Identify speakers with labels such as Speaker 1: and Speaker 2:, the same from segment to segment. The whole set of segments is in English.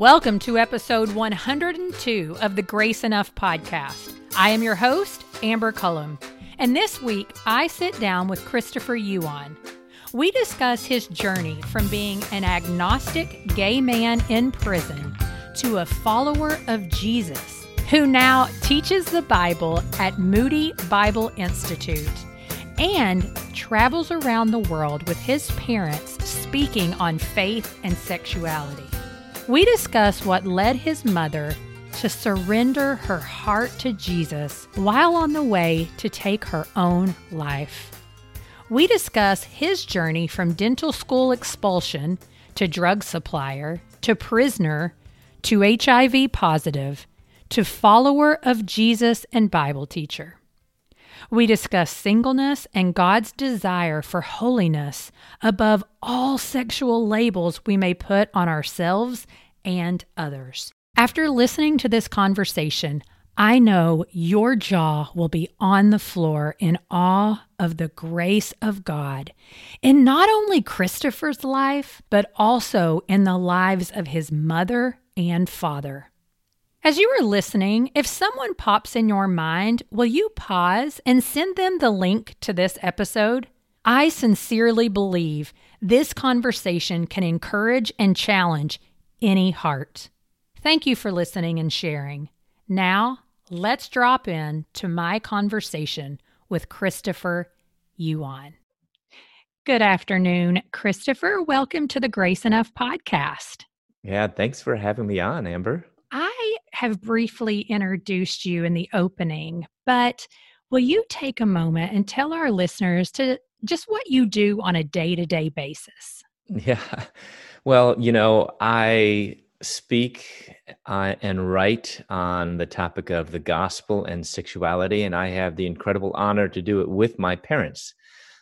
Speaker 1: Welcome to episode 102 of the Grace Enough podcast. I am your host, Amber Cullum, and this week I sit down with Christopher Yuan. We discuss his journey from being an agnostic gay man in prison to a follower of Jesus, who now teaches the Bible at Moody Bible Institute and travels around the world with his parents speaking on faith and sexuality. We discuss what led his mother to surrender her heart to Jesus while on the way to take her own life. We discuss his journey from dental school expulsion to drug supplier to prisoner to HIV positive to follower of Jesus and Bible teacher. We discuss singleness and God's desire for holiness above all sexual labels we may put on ourselves and others. After listening to this conversation, I know your jaw will be on the floor in awe of the grace of God in not only Christopher's life, but also in the lives of his mother and father. As you are listening, if someone pops in your mind, will you pause and send them the link to this episode? I sincerely believe this conversation can encourage and challenge any heart. Thank you for listening and sharing. Now, let's drop in to my conversation with Christopher Yuan. Good afternoon, Christopher. Welcome to the Grace Enough podcast.
Speaker 2: Yeah, thanks for having me on, Amber.
Speaker 1: I have briefly introduced you in the opening, but will you take a moment and tell our listeners to just what you do on a day to day basis?
Speaker 2: Yeah. Well, you know, I speak uh, and write on the topic of the gospel and sexuality, and I have the incredible honor to do it with my parents.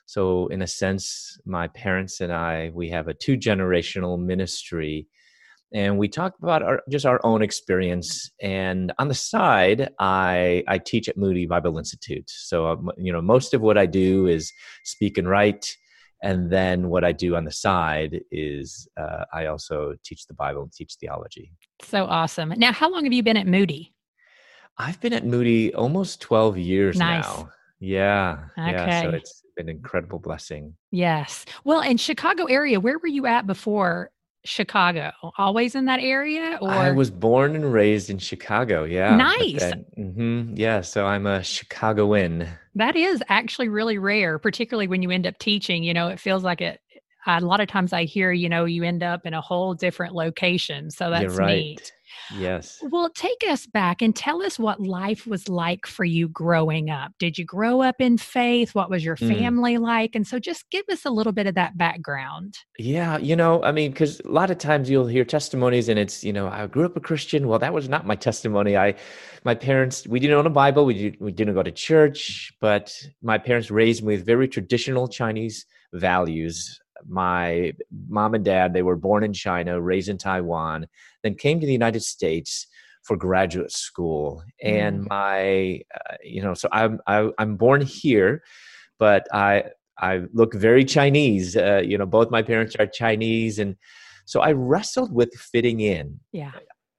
Speaker 2: So, in a sense, my parents and I, we have a two generational ministry and we talk about our, just our own experience. And on the side, I I teach at Moody Bible Institute. So um, you know, most of what I do is speak and write, and then what I do on the side is uh, I also teach the Bible and teach theology.
Speaker 1: So awesome! Now, how long have you been at Moody?
Speaker 2: I've been at Moody almost twelve years
Speaker 1: nice.
Speaker 2: now. Yeah,
Speaker 1: okay.
Speaker 2: yeah. So it's been an incredible blessing.
Speaker 1: Yes. Well, in Chicago area, where were you at before Chicago? Always in that area? Or
Speaker 2: I was born and raised in Chicago. Yeah.
Speaker 1: Nice.
Speaker 2: Mm-hmm, yeah. So I'm a Chicagoan.
Speaker 1: That is actually really rare, particularly when you end up teaching. You know, it feels like it. A lot of times I hear, you know, you end up in a whole different location. So that's
Speaker 2: right.
Speaker 1: neat.
Speaker 2: Yes.
Speaker 1: Well, take us back and tell us what life was like for you growing up. Did you grow up in faith? What was your
Speaker 2: Mm.
Speaker 1: family like? And so just give us a little bit of that background.
Speaker 2: Yeah, you know, I mean, because a lot of times you'll hear testimonies and it's, you know, I grew up a Christian. Well, that was not my testimony. I, my parents, we didn't own a Bible. We, did, we didn't go to church, but my parents raised me with very traditional Chinese values. My mom and dad, they were born in China, raised in Taiwan, then came to the United States for graduate school. And my, uh, you know, so I'm, I, I'm born here, but I, I look very Chinese. Uh, you know, both my parents are Chinese, and so I wrestled with fitting in.
Speaker 1: Yeah.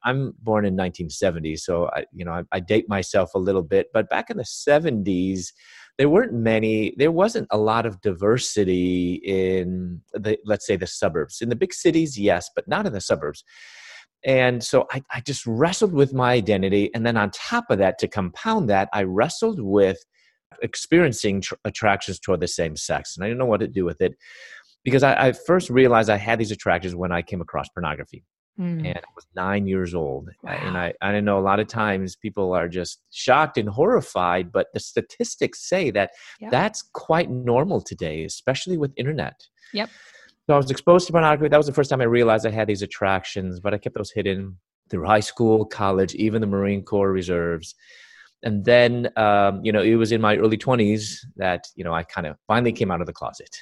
Speaker 2: I'm born in 1970, so I, you know, I, I date myself a little bit. But back in the 70s, there weren't many. There wasn't a lot of diversity in the, let's say, the suburbs. In the big cities, yes, but not in the suburbs. And so I, I just wrestled with my identity, and then on top of that, to compound that, I wrestled with experiencing tr- attractions toward the same sex, and I didn't know what to do with it because I, I first realized I had these attractions when I came across pornography
Speaker 1: Mm.
Speaker 2: and I was nine years old. And
Speaker 1: Wow.
Speaker 2: I, I know a lot of times people are just shocked and horrified, but the statistics say that
Speaker 1: Yep.
Speaker 2: that's quite normal today, especially with internet.
Speaker 1: Yep.
Speaker 2: So I was exposed to pornography. That was the first time I realized I had these attractions, but I kept those hidden. through high school, college, even the Marine Corps reserves. And then, um, you know, it was in my early 20s that, you know, I kind of finally came out of the closet.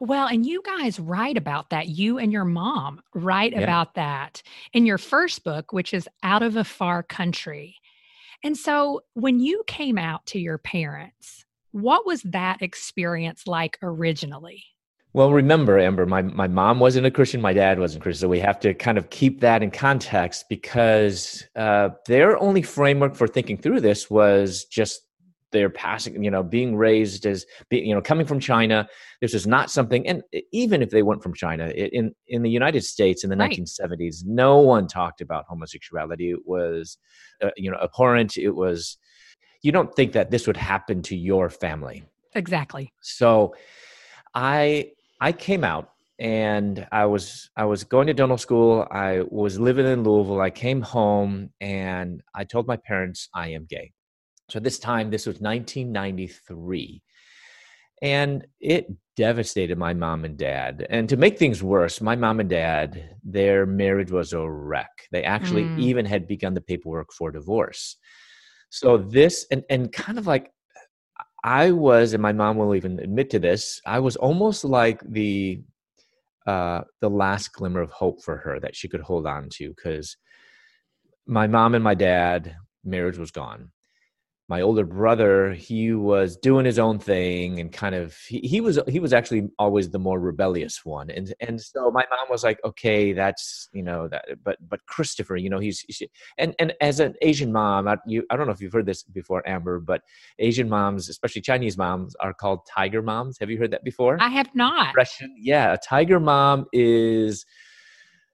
Speaker 1: Well, and you guys write about that. You and your mom write yeah. about that in your first book, which is Out of a Far Country. And so when you came out to your parents, what was that experience like originally?
Speaker 2: Well, remember, Amber, my, my mom wasn't a Christian, my dad wasn't Christian. So we have to kind of keep that in context because uh, their only framework for thinking through this was just their passing, you know, being raised as, being, you know, coming from China. This is not something, and even if they weren't from China, in, in the United States in the right. 1970s, no one talked about homosexuality. It was, uh, you know, abhorrent. It was, you don't think that this would happen to your family.
Speaker 1: Exactly.
Speaker 2: So I I came out and I was I was going to dental school. I was living in Louisville. I came home and I told my parents I am gay. So this time this was 1993. And it devastated my mom and dad. And to make things worse, my mom and dad, their marriage was a wreck. They actually mm. even had begun the paperwork for divorce. So this and and kind of like I was, and my mom will even admit to this, I was almost like the uh, the last glimmer of hope for her that she could hold on to because my mom and my dad marriage was gone my older brother he was doing his own thing and kind of he, he, was he was actually always the more rebellious one. And and so my mom was like okay that's you know that but but christopher you know he's, he's and and as an asian mom I, you, I don't know if you've heard this before amber but asian moms especially chinese moms are called tiger moms. Have you heard that before?
Speaker 1: I have not.
Speaker 2: Yeah a tiger mom is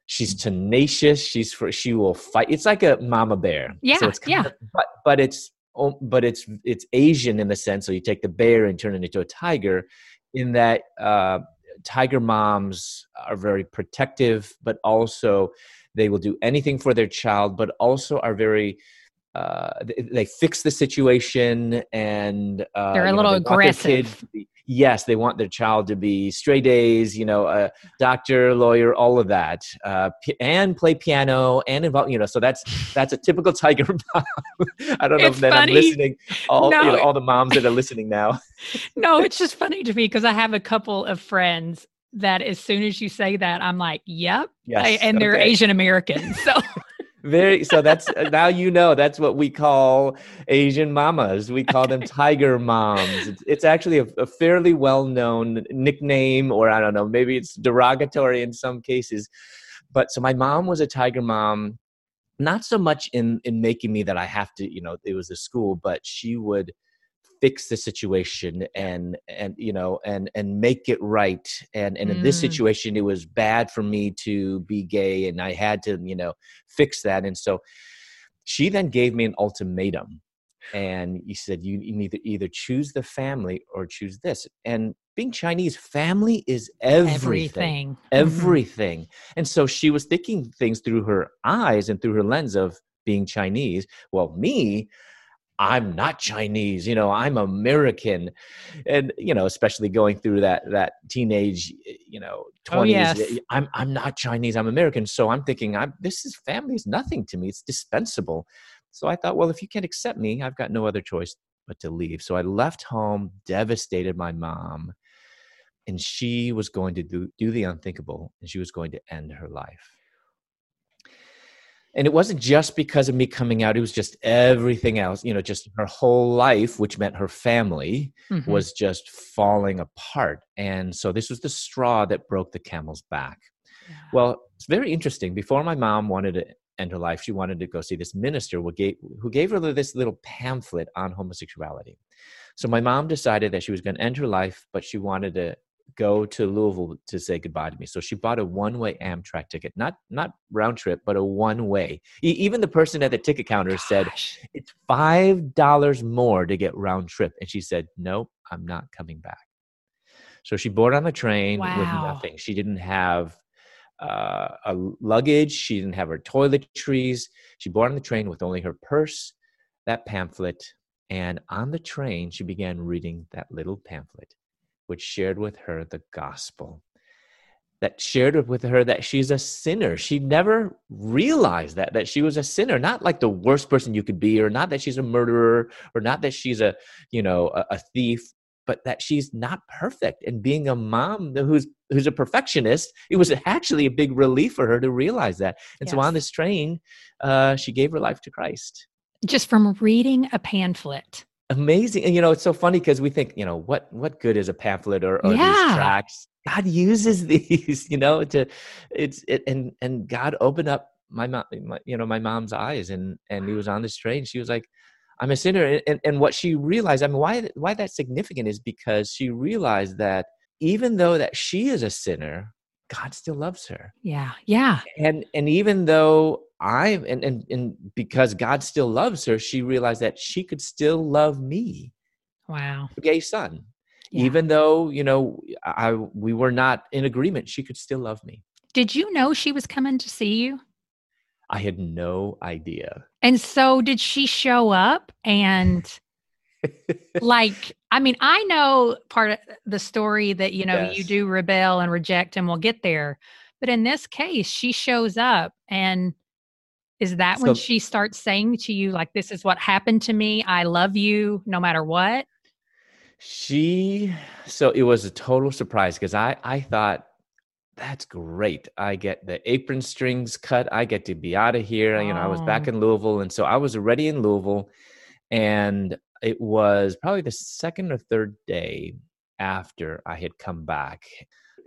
Speaker 2: she's tenacious. She's for she will fight. It's like a mama bear.
Speaker 1: Yeah
Speaker 2: so it's
Speaker 1: yeah.
Speaker 2: of, but but it's but it's it's Asian in the sense. So you take the bear and turn it into a tiger. In that, uh, tiger moms are very protective, but also they will do anything for their child, but also are very uh, they, they, fix the situation and
Speaker 1: uh, they're a little know, aggressive
Speaker 2: yes, they want their child to be straight A's, you know, a doctor, lawyer, all of that, uh, and play piano and involve, you know. So that's that's a typical Tiger mom. I don't know it's if I'm listening. All no. you know, all the moms that are listening now.
Speaker 1: no, it's just funny to me because I have a couple of friends that as soon as you say that, I'm like, yep, yes. and they're okay. Asian American. so
Speaker 2: very so that's uh, now you know that's what we call asian mamas. We call them tiger moms. It's, it's actually a, a, fairly well-known nickname or i don't know maybe it's derogatory in some cases. But so my mom was a tiger mom not so much in in making me that i have to you know it was a school but she would fix the situation and and you know and and make it right and and in this mm. situation it was bad for me to be gay and i had to you know fix that and so she then gave me an ultimatum and he said you, you need to either choose the family or choose this and being chinese family is everything everything, everything. Mm-hmm. and so she was thinking things through her eyes and through her lens of being chinese well me I'm not Chinese, you know, I'm American. And, you know, especially going through that that teenage, eh, you know, 20s, oh, eh, yes. I'm I'm not Chinese, I'm American. So I'm thinking I'm this is family is nothing to me. It's dispensable. So I thought, well, if you can't accept me, I've got no other choice but to leave. So I left home, devastated my mom, and she was going to do do the unthinkable and she was going to end her life and it wasn't just because of me coming out it was just everything else you know just her whole life which meant her family mm-hmm. was just falling apart and so this was the straw that broke the camel's back yeah. well it's very interesting before my mom wanted to end her life she wanted to go see this minister who gave, who gave her this little pamphlet on homosexuality so my mom decided that she was going to end her life but she wanted to go to Louisville to say goodbye to me. So she bought a one-way Amtrak ticket, not not round trip, but a one-way. E- even the person at the ticket counter Gosh. said it's five dollars more to get round trip, and she said, "Nope, I'm not coming back." So she boarded on the train wow. with nothing. She didn't have uh, a luggage. She didn't have her toiletries. She boarded on the train with only her purse, that pamphlet, and on the train she began reading that little pamphlet which shared with her the gospel. that shared with her that she's a sinner. She never realized that that she was a sinner, not like the worst person you could be, or not that she's a murderer, or not that she's a you know a, a thief, but that she's not perfect. And being a mom who's who's a perfectionist, it was actually a big relief for her to realize that. And yes. so on this train, uh, she gave her life to Christ.
Speaker 1: Just from reading a pamphlet
Speaker 2: amazing and you know it's so funny because we think you know what what good is a pamphlet or, or yeah. these tracts god uses these you know to it's it and and god opened up my mom my, you know my mom's eyes and and he was on this train she was like i'm a sinner and, and what she realized i mean why why that's significant is because she realized that even though that she is a sinner god still loves her
Speaker 1: yeah yeah
Speaker 2: and and even though I and, and and because God still loves her, she realized that she could still love me.
Speaker 1: Wow.
Speaker 2: Gay son. Yeah. Even though, you know, I we were not in agreement, she could still love me.
Speaker 1: Did you know she was coming to see you?
Speaker 2: I had no idea.
Speaker 1: And so did she show up and like I mean, I know part of the story that you know yes. you do rebel and reject and we'll get there. But in this case, she shows up and is that so, when she starts saying to you, like, this is what happened to me? I love you no matter what?
Speaker 2: She, so it was a total surprise because I, I thought, that's great. I get the apron strings cut. I get to be out of here. Oh. You know, I was back oh. in Louisville. And so I was already in Louisville. And it was probably the second or third day after I had come back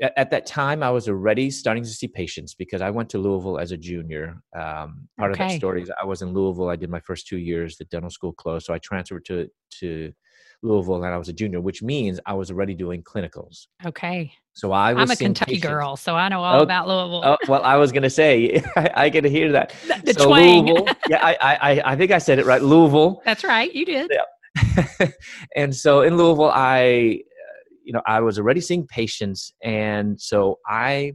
Speaker 2: at, at, that time, I was already starting to see patients because I went to Louisville as a junior. Um, part okay. of that story is I was in Louisville. I did my first two years. The dental school closed, so I transferred to to Louisville, and I was a junior, which means I was already doing clinicals.
Speaker 1: Okay.
Speaker 2: So I was.
Speaker 1: I'm a Kentucky patients. girl, so I know all oh, about Louisville.
Speaker 2: Oh, well, I was going to say I, I, get to hear that.
Speaker 1: The, the so twang.
Speaker 2: Louisville, yeah, I, I I think I said it right. Louisville.
Speaker 1: That's right. You did.
Speaker 2: Yeah. and so in Louisville, I you know, I was already seeing patients. And so I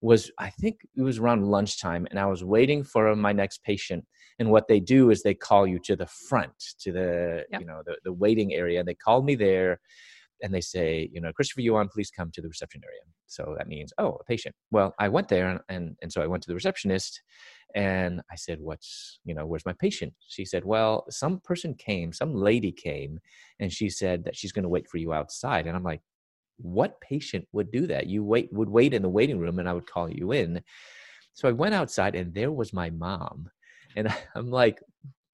Speaker 2: was, I think it was around lunchtime, and I was waiting for my next patient. And what they do is they call you to the front, to the, yep. you know, the, the waiting area. They called me there and they say, you know, Christopher Yuan, please come to the reception area. So that means, oh, a patient. Well, I went there and, and, and so I went to the receptionist and I said, what's, you know, where's my patient? She said, well, some person came, some lady came and she said that she's going to wait for you outside. And I'm like, what patient would do that? You wait, would wait in the waiting room and I would call you in. So I went outside and there was my mom. And I'm like,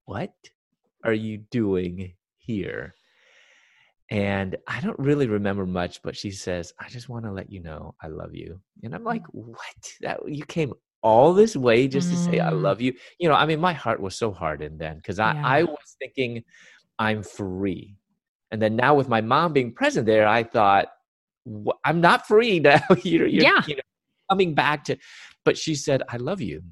Speaker 2: what are you doing here? And I don't really remember much, but she says, I just want to let you know I love you. And I'm like, what? That you came all this way just to say I mm. love you. You know, I mean, my heart was so hardened then because I, yeah. I was thinking I'm free. And then now with my mom being present there, I thought, I'm not free now. you're, you're
Speaker 1: yeah.
Speaker 2: you know, coming back to, but she said, I love you.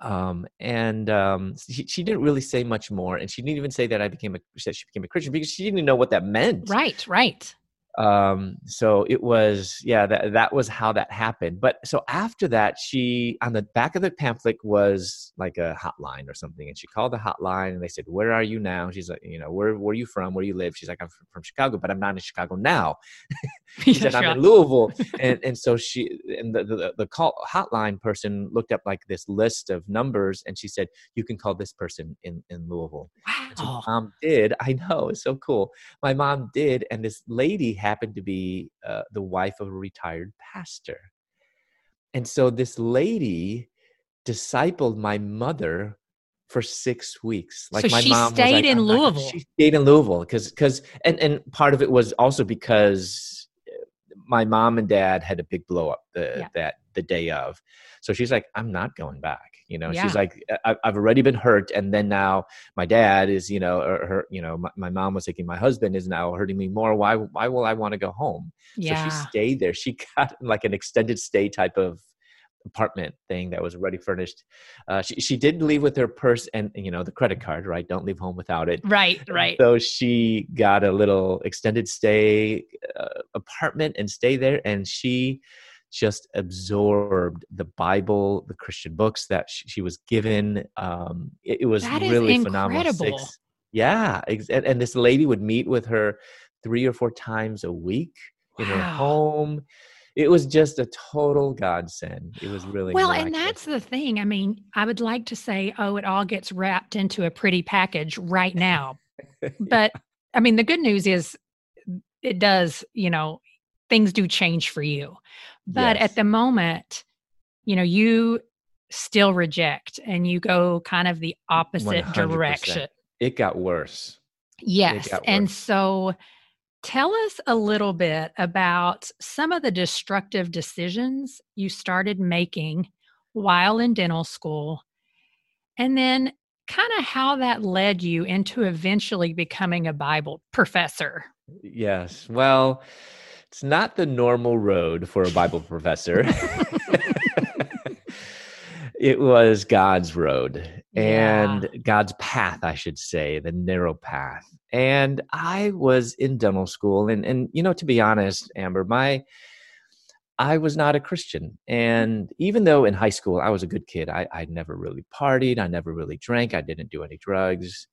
Speaker 2: Um, and um, she, she didn't really say much more. And she didn't even say that I became a, that she became a Christian because she didn't know what that meant.
Speaker 1: Right, right
Speaker 2: um so it was yeah that that was how that happened. But so after that she on the back of the pamphlet was like a hotline or something and she called the hotline and they said where are you now? She's like you know where where are you from? Where do you live? She's like i'm from, from chicago but i'm not in chicago now. She said i'm in louisville. And and so she and the, the the call hotline person looked up like this list of numbers and she said you can call this person in in louisville.
Speaker 1: Wow.
Speaker 2: so mom did. I know it's so cool. My mom did and this lady happened to be uh, the wife of a retired pastor. And so this lady discipled my mother for six weeks.
Speaker 1: Like so my she mom stayed like, in Louisville.
Speaker 2: She stayed in Louisville because because and and part of it was also because uh, my mom and dad had a big blow up the yeah. that the day of. So she's like, I'm not going back. You know, yeah. she's like, I, have already been hurt, and then now my dad is, you know, or her, you know, my, my, mom was thinking my husband is now hurting me more. Why, why will I want to go home?
Speaker 1: Yeah.
Speaker 2: So she stayed there. She got like an extended stay type of apartment thing that was already furnished. Uh, she she did leave with her purse and you know the credit card, right? Don't leave home without it.
Speaker 1: Right, right.
Speaker 2: So she got a little extended stay uh, apartment and stay there, and she just absorbed the Bible, the Christian books that she, she was given. Um, it, it, was really phenomenal. Six, yeah, ex- and, and, this lady would meet with her three or four times a week in her home. it was just a total godsend. It was really
Speaker 1: well,
Speaker 2: miraculous.
Speaker 1: and that's the thing. I mean, I would like to say, oh, it all gets wrapped into a pretty package right now. but I mean, the good news is it does, you know, things do change for you. But
Speaker 2: Yes.
Speaker 1: at the moment, you know, you still reject and you go kind of the opposite
Speaker 2: 100%.
Speaker 1: direction.
Speaker 2: it got worse.
Speaker 1: Yes.
Speaker 2: got
Speaker 1: And so tell us a little bit about some of the destructive decisions you started making while in dental school, and then kind of how that led you into eventually becoming a Bible professor.
Speaker 2: Yes. Well, it's not the normal road for a Bible professor. it was God's road and God's path, I should say, the narrow path. And I was in dental school and and you know to be honest, Amber, my I was not a Christian. And even though in high school I was a good kid, I, I never really partied, I never really drank, I didn't do any drugs.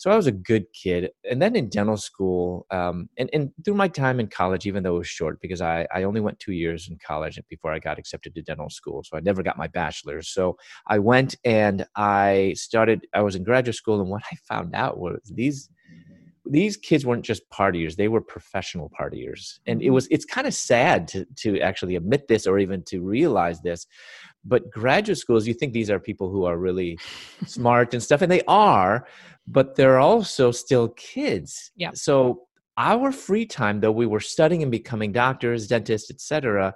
Speaker 2: So I was a good kid. And then in dental school, um, and, and through my time in college, even though it was short, because I, I only went two years in college before I got accepted to dental school. So I never got my bachelor's. So I went and I started, I was in graduate school. And what I found out was these these kids weren't just partiers they were professional partiers and it was it's kind of sad to to actually admit this or even to realize this but graduate schools you think these are people who are really smart and stuff and they are but they're also still kids.
Speaker 1: Yeah.
Speaker 2: so our free time though we were studying and becoming doctors dentists etc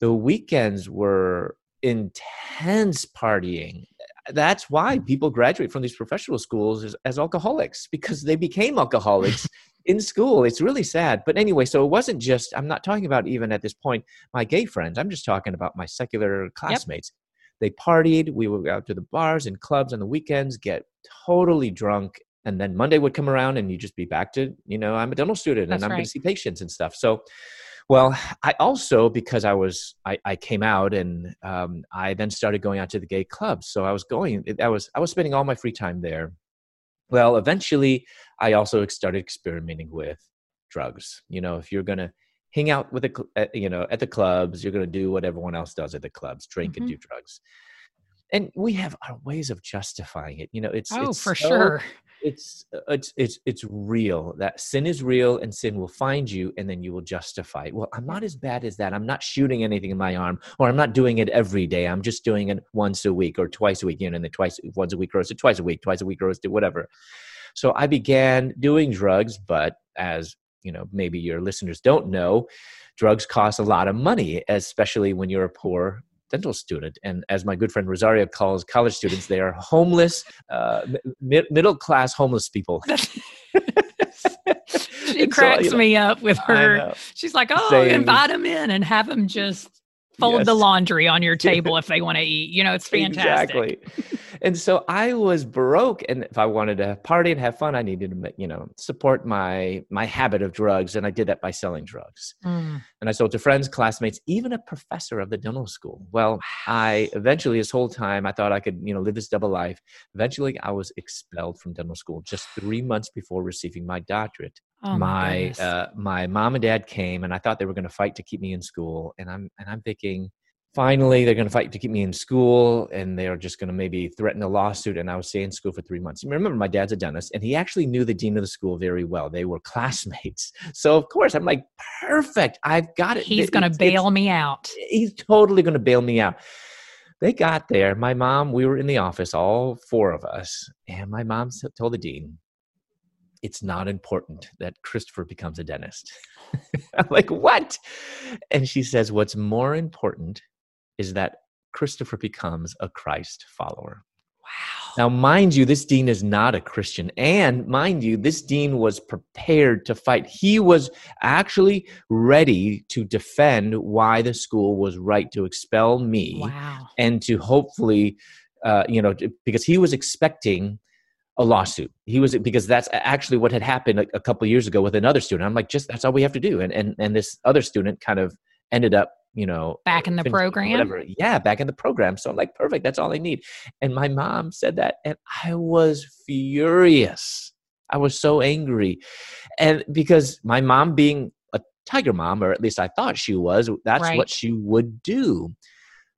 Speaker 2: the weekends were intense partying. That's why hmm. people graduate from these professional schools as, as alcoholics because they became alcoholics in school. It's really sad. But anyway so it wasn't just i'm not talking about even at this point my gay friends i'm just talking about my secular classmates they partied we would go out to the bars and clubs on the weekends get totally drunk and then monday would come around and you just be back to you know i'm a dental student
Speaker 1: That's
Speaker 2: and i'm going to see patients and stuff so well, I also because I was I, I came out and um, I then started going out to the gay clubs. So I was going. I was I was spending all my free time there. Well, eventually, I also started experimenting with drugs. You know, if you're gonna hang out with the you know at the clubs, you're gonna do what everyone else does at the clubs, drink
Speaker 1: Mhm.
Speaker 2: and do drugs. And we have our ways of justifying it. You know, it's
Speaker 1: Oh,
Speaker 2: it's
Speaker 1: for
Speaker 2: so-
Speaker 1: sure.
Speaker 2: it's uh, it's it's it's real that sin is real and sin will find you and then you will justify it. well i'm not as bad as that i'm not shooting anything in my arm or i'm not doing it every day i'm just doing it once a week or twice a week you know and then twice once a week grows to twice a week twice a week grows to whatever so i began doing drugs but as you know maybe your listeners don't know drugs cost a lot of money especially when you're a poor dental student. And as my good friend rosario calls college students they are homeless uh, mi- middle class homeless people.
Speaker 1: She
Speaker 2: so,
Speaker 1: cracks
Speaker 2: you know,
Speaker 1: me up with her. She's like, "Oh,
Speaker 2: Saying-
Speaker 1: invite them in and have them just fold the laundry on your table if they want to eat." You know, it's fantastic.
Speaker 2: Exactly. and so I was broke, and if I wanted to party and have fun, I needed to, you know, support my my habit of drugs, and I did that by selling drugs.
Speaker 1: Mm.
Speaker 2: And I sold to friends, classmates, even a professor of the dental school. Well, I eventually, this whole time, I thought I could, you know, live this double life. Eventually, I was expelled from dental school just three months before receiving my doctorate
Speaker 1: Oh my,
Speaker 2: my uh, my mom and dad came and I thought they were going to fight to keep me in school and I'm and I'm thinking finally they're going to fight to keep me in school and they're just going to maybe threaten a lawsuit and I was stay in school for 3 months. You remember my dad's a dentist and he actually knew the dean of the school very well. They were classmates. So of course I'm like perfect. I've got it.
Speaker 1: He's going to bail me out.
Speaker 2: he's totally going to bail me out. They got there. My mom, we were in the office, all four of us, and my mom told the dean, "It's not important that Christopher becomes a dentist." I'm like, "What?" And she says, "What's more important is that Christopher becomes a Christ follower."
Speaker 1: Wow.
Speaker 2: Now, mind you, this dean is not a Christian. And mind you, this dean was prepared to fight. He was actually ready to defend why the school was right to expel me
Speaker 1: Wow.
Speaker 2: and to hopefully, uh, you know, because he was expecting a lawsuit. He was because that's actually what had happened a, a couple years ago with another student. I'm like, just that's all we have to do. And and and this other student kind of ended up, you know,
Speaker 1: Back in the program?
Speaker 2: Whatever. Yeah, back in the program. So I'm like, perfect. That's all I need. And my mom said that, and I was furious. I was so angry, and because my mom being a tiger mom, or at least I thought she was. That's
Speaker 1: Right.
Speaker 2: what she would do.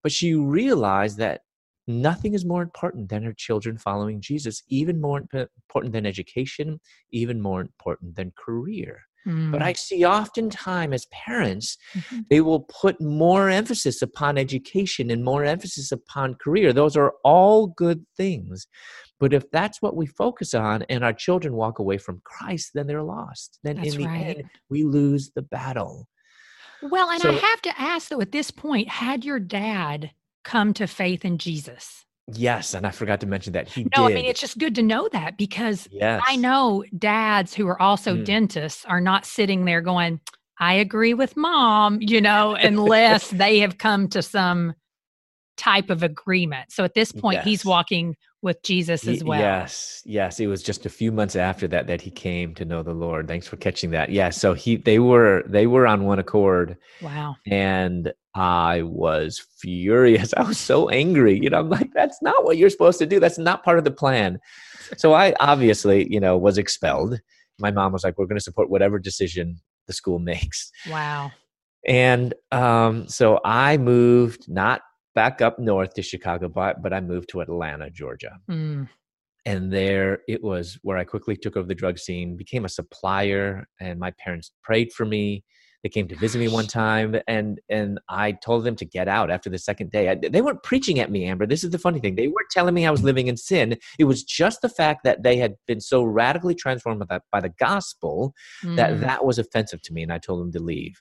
Speaker 2: But she realized that nothing is more important than her children following Jesus, even more important than education, even more important than career. But
Speaker 1: Mm.
Speaker 2: I see oftentimes as parents,
Speaker 1: Mhm.
Speaker 2: they will put more emphasis upon education and more emphasis upon career. Those are all good things. But if that's what we focus on and our children walk away from Christ, then they're lost. Then
Speaker 1: That's
Speaker 2: in the
Speaker 1: right.
Speaker 2: end, we lose the battle.
Speaker 1: Well, and I have to ask though, at this point, had your dad come to faith in Jesus?
Speaker 2: Yes, and I forgot to mention that he
Speaker 1: No,
Speaker 2: did.
Speaker 1: I mean, it's just good to know that because
Speaker 2: yes.
Speaker 1: I know dads who are also
Speaker 2: Mm.
Speaker 1: dentists are not sitting there going, I agree with mom, you know, unless they have come to some type of agreement. So at this point, he's walking with Jesus as well.
Speaker 2: Yes, yes. It was just a few months after that that he came to know the Lord. Thanks for catching that. Yeah. So he they were they were on one accord
Speaker 1: Wow.
Speaker 2: and I was furious. I was so angry. You know, I'm like, that's not what you're supposed to do. That's not part of the plan. So I obviously, you know, was expelled. My mom was like, we're going to support whatever decision the school makes.
Speaker 1: Wow.
Speaker 2: And um, so I moved not back up north to Chicago, but, but I moved to Atlanta, Georgia
Speaker 1: Mm.
Speaker 2: and there it was where I quickly took over the drug scene, became a supplier, and my parents prayed for me. They came to visit me one time, and and I told them to get out after the second day. I, they weren't preaching at me, Amber. This is the funny thing. They weren't telling me I was living in sin. It was just the fact that they had been so radically transformed by, that, by the gospel that
Speaker 1: Mm.
Speaker 2: that was offensive to me, and I told them to leave.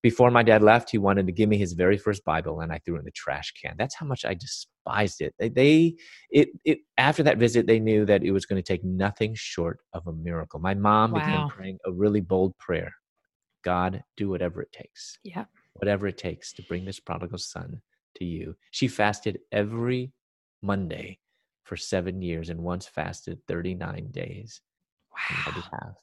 Speaker 2: Before my dad left, he wanted to give me his very first Bible, and I threw it in the trash can. That's how much I despised it. They, they it, it after that visit, they knew that it was going to take nothing short of a miracle. My mom
Speaker 1: Wow.
Speaker 2: began praying a really bold prayer: God, do whatever it takes,
Speaker 1: Yeah.
Speaker 2: whatever it takes to bring this prodigal son to you. She fasted every Monday for seven years, and once fasted thirty-nine days on my
Speaker 1: Wow.
Speaker 2: behalf.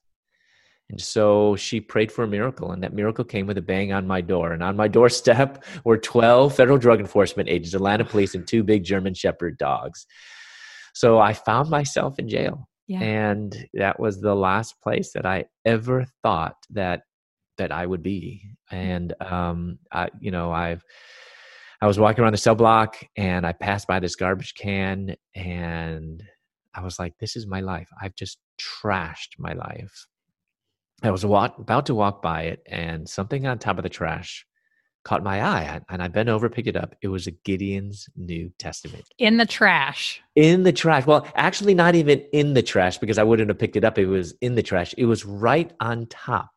Speaker 2: And so she prayed for a miracle, and that miracle came with a bang on my door. And on my doorstep were 12 federal drug enforcement agents, Atlanta police, and two big German Shepherd dogs. So I found myself in jail.
Speaker 1: Yeah.
Speaker 2: And that was the last place that I ever thought that that I would be. And um, I, you know, I've I was walking around the cell block and I passed by this garbage can and I was like, this is my life. I've just trashed my life. I was walk, about to walk by it and something on top of the trash caught my eye and I bent over, picked it up. It was a Gideon's New Testament
Speaker 1: In the trash.
Speaker 2: in the trash. Well, actually, not even in the trash because I wouldn't have picked it up. It was in the trash. It was right on top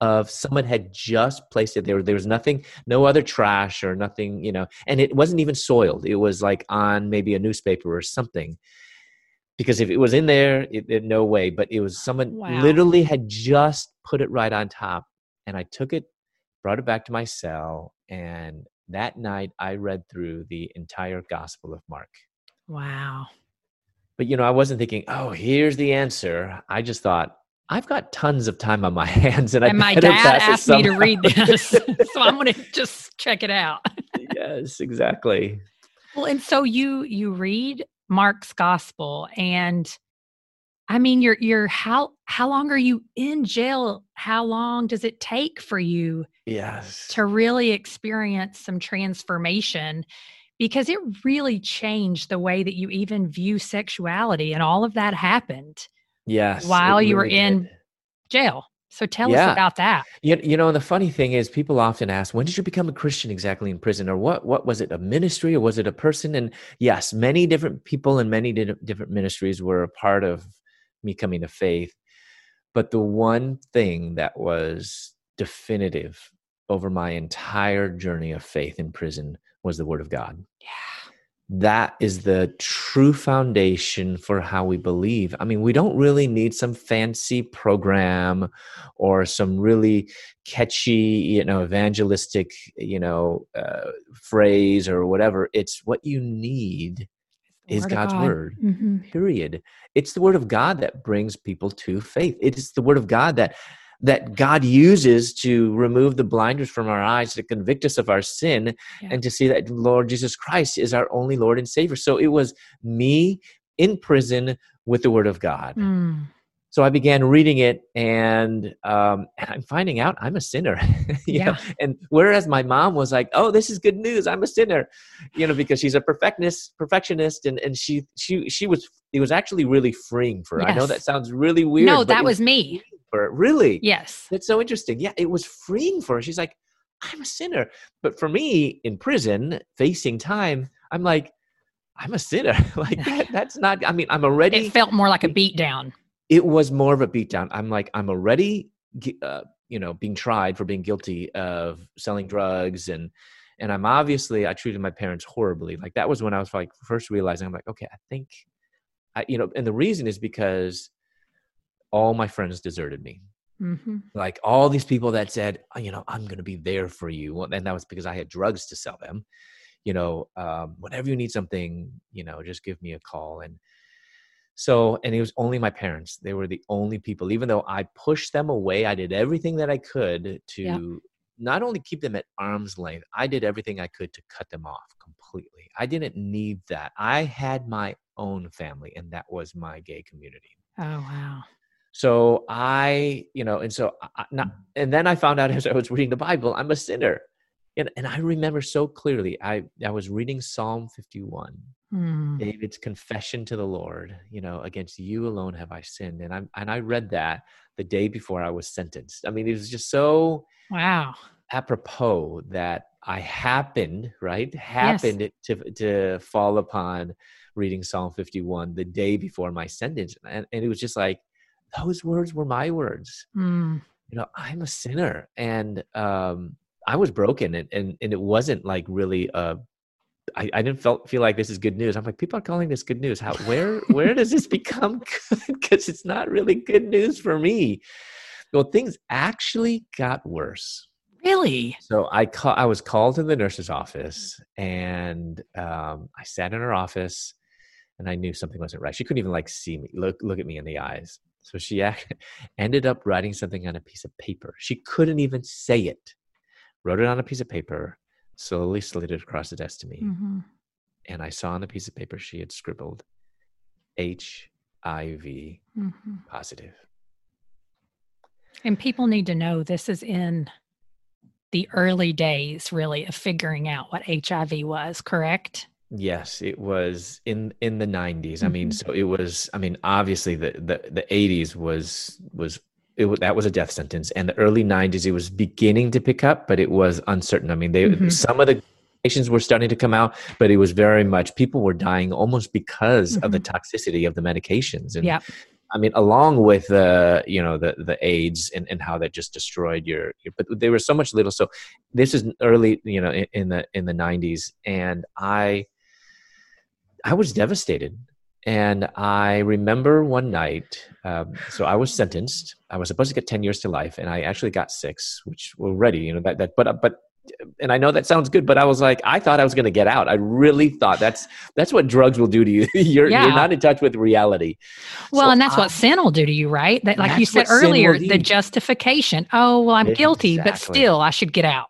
Speaker 2: of someone had just placed it there. There was nothing, no other trash or nothing, you know, and it wasn't even soiled. It was like on maybe a newspaper or something. Because if it was in there, it, it- no way. But it was someone
Speaker 1: Wow.
Speaker 2: literally had just put it right on top, and I took it, brought it back to my cell, and that night I read through the entire Gospel of Mark
Speaker 1: Wow.
Speaker 2: but you know i wasn't thinking oh here's the answer i just thought i've got tons of time on my hands and, I
Speaker 1: And my dad asked me to read this. so I'm going to just check it out.
Speaker 2: yes exactly
Speaker 1: Well, and so you you read Mark's gospel and I mean you're you're how how long are you in jail? How long does it take for you
Speaker 2: yes
Speaker 1: to really experience some transformation? Because it really changed the way that you even view sexuality and all of that happened
Speaker 2: yes
Speaker 1: while you were in
Speaker 2: did.
Speaker 1: jail. So tell
Speaker 2: Yeah.
Speaker 1: us about that.
Speaker 2: you, you know and the funny thing is people often ask when did you become a christian exactly in prison or what what was it a ministry or was it a person and yes many different people and many di- different ministries were a part of me coming to faith but the one thing that was definitive over my entire journey of faith in prison was the word of god
Speaker 1: Yeah.
Speaker 2: That is the true foundation for how we believe. I mean, we don't really need some fancy program or some really catchy, you know, evangelistic, you know, uh, phrase or whatever. It's what you need is
Speaker 1: word
Speaker 2: God's
Speaker 1: God.
Speaker 2: word.
Speaker 1: Mhm.
Speaker 2: Period. It's the word of God that brings people to faith. It is the word of God that that God uses to remove the blinders from our eyes to convict us of our sin
Speaker 1: Yeah.
Speaker 2: and to see that Lord Jesus Christ is our only Lord and Savior. So it was me in prison with the word of God.
Speaker 1: Mm.
Speaker 2: so I began reading it, and um, I'm finding out I'm a sinner. yeah. Know? And whereas my mom was like, "Oh, this is good news. I'm a sinner," you know, because she's a perfectionist, perfectionist, and and she she she was it was actually really freeing for her. Yes. I know that sounds really weird.
Speaker 1: No, that was, was me.
Speaker 2: For really,
Speaker 1: yes,
Speaker 2: that's so interesting. Yeah, it was freeing for her. She's like, "I'm a sinner," but for me in prison, facing time, I'm like. I'm a sinner. like that, that's not. I mean, I'm already.
Speaker 1: It felt more like a beat down
Speaker 2: it was more of a beatdown. I'm like, I'm already, uh, you know, being tried for being guilty of selling drugs and, and I'm obviously, I treated my parents horribly. Like that was when I was like first realizing I'm like, okay, I think, I, you know, and the reason is because all my friends deserted me. Mm-hmm. Like all these people that said, oh, you know, I'm going to be there for you. And that was because I had drugs to sell them. You know, um, whenever you need something, you know, just give me a call. And, so, and it was only my parents. They were the only people, even though I pushed them away, I did everything that I could to yeah. not only keep them at arm's length, I did everything I could to cut them off completely. I didn't need that. I had my own family, and that was my gay community.
Speaker 1: Oh, wow.
Speaker 2: So I, you know, and so I, not, and then I found out as I was reading the Bible, I'm a sinner. And, and I remember so clearly, I, I was reading Psalm 51 Mm. David's confession to the Lord, you know, against you alone have I sinned. And I and I read that the day before I was sentenced. I mean, it was just so
Speaker 1: wow
Speaker 2: apropos that I happened, right? Happened yes. to to fall upon reading Psalm 51 the day before my sentence. And, and it was just like those words were my words. Mm. You know, I'm a sinner and um I was broken and, and and it wasn't like really a I, I didn't felt, feel like this is good news. I'm like, people are calling this good news. How where where does this become good? Because it's not really good news for me. Well, things actually got worse.
Speaker 1: Really?
Speaker 2: So I call, I was called to the nurse's office, and um, I sat in her office, and I knew something wasn't right. She couldn't even like see me, look look at me in the eyes. So she ended up writing something on a piece of paper. She couldn't even say it. Wrote it on a piece of paper slowly slid it across the desk to me. Mm-hmm. And I saw on the piece of paper she had scribbled HIV mm-hmm. positive.
Speaker 1: And people need to know this is in the early days, really, of figuring out what HIV was, correct?
Speaker 2: Yes, it was in in the 90s. Mm-hmm. I mean, mm-hmm. so it was. I mean, obviously, the the the 80s was was it, that was a death sentence. And the early 90s, it was beginning to pick up, but it was uncertain. I mean, they, mm-hmm. some of the patients were starting to come out, but it was very much people were dying almost because mm-hmm. of the mm-hmm. toxicity of the medications. And
Speaker 1: yeah.
Speaker 2: I mean, along with the you know the the AIDS and, and how that just destroyed your, your but there was so much little. So this is early you know in, in the in the 90s, and I I was devastated. And I remember one night, um, so I was sentenced. I was supposed to get 10 years to life, and I actually got six, which already, you know, that, that, but, but, and I know that sounds good, but I was like, I thought I was going to get out. I really thought that's, that's what drugs will do to you. you're, yeah. you're not in touch with reality.
Speaker 1: Well, so and that's I, what sin will do to you, right? That, like you said earlier, the justification. Oh, well, I'm exactly. guilty, but still I should get out.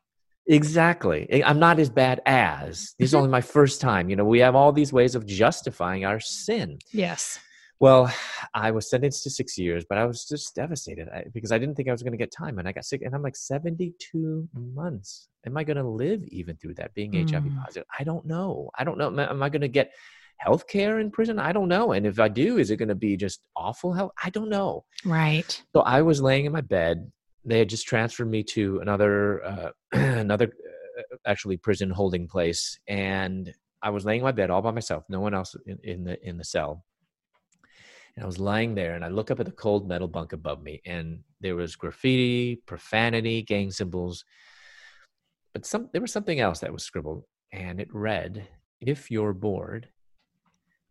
Speaker 2: Exactly. I'm not as bad as. This is mm-hmm. only my first time. You know, we have all these ways of justifying our sin.
Speaker 1: Yes.
Speaker 2: Well, I was sentenced to six years, but I was just devastated because I didn't think I was going to get time, and I got sick, and I'm like 72 months. Am I going to live even through that being mm. HIV positive? I don't know. I don't know. Am I going to get health care in prison? I don't know. And if I do, is it going to be just awful health? I don't know.
Speaker 1: Right.
Speaker 2: So I was laying in my bed they had just transferred me to another uh, another uh, actually prison holding place and i was laying in my bed all by myself no one else in, in, the in the cell. And i was lying there and i look up at the cold metal bunk above me and there was graffiti profanity gang symbols but some there was something else that was scribbled and it read if you're bored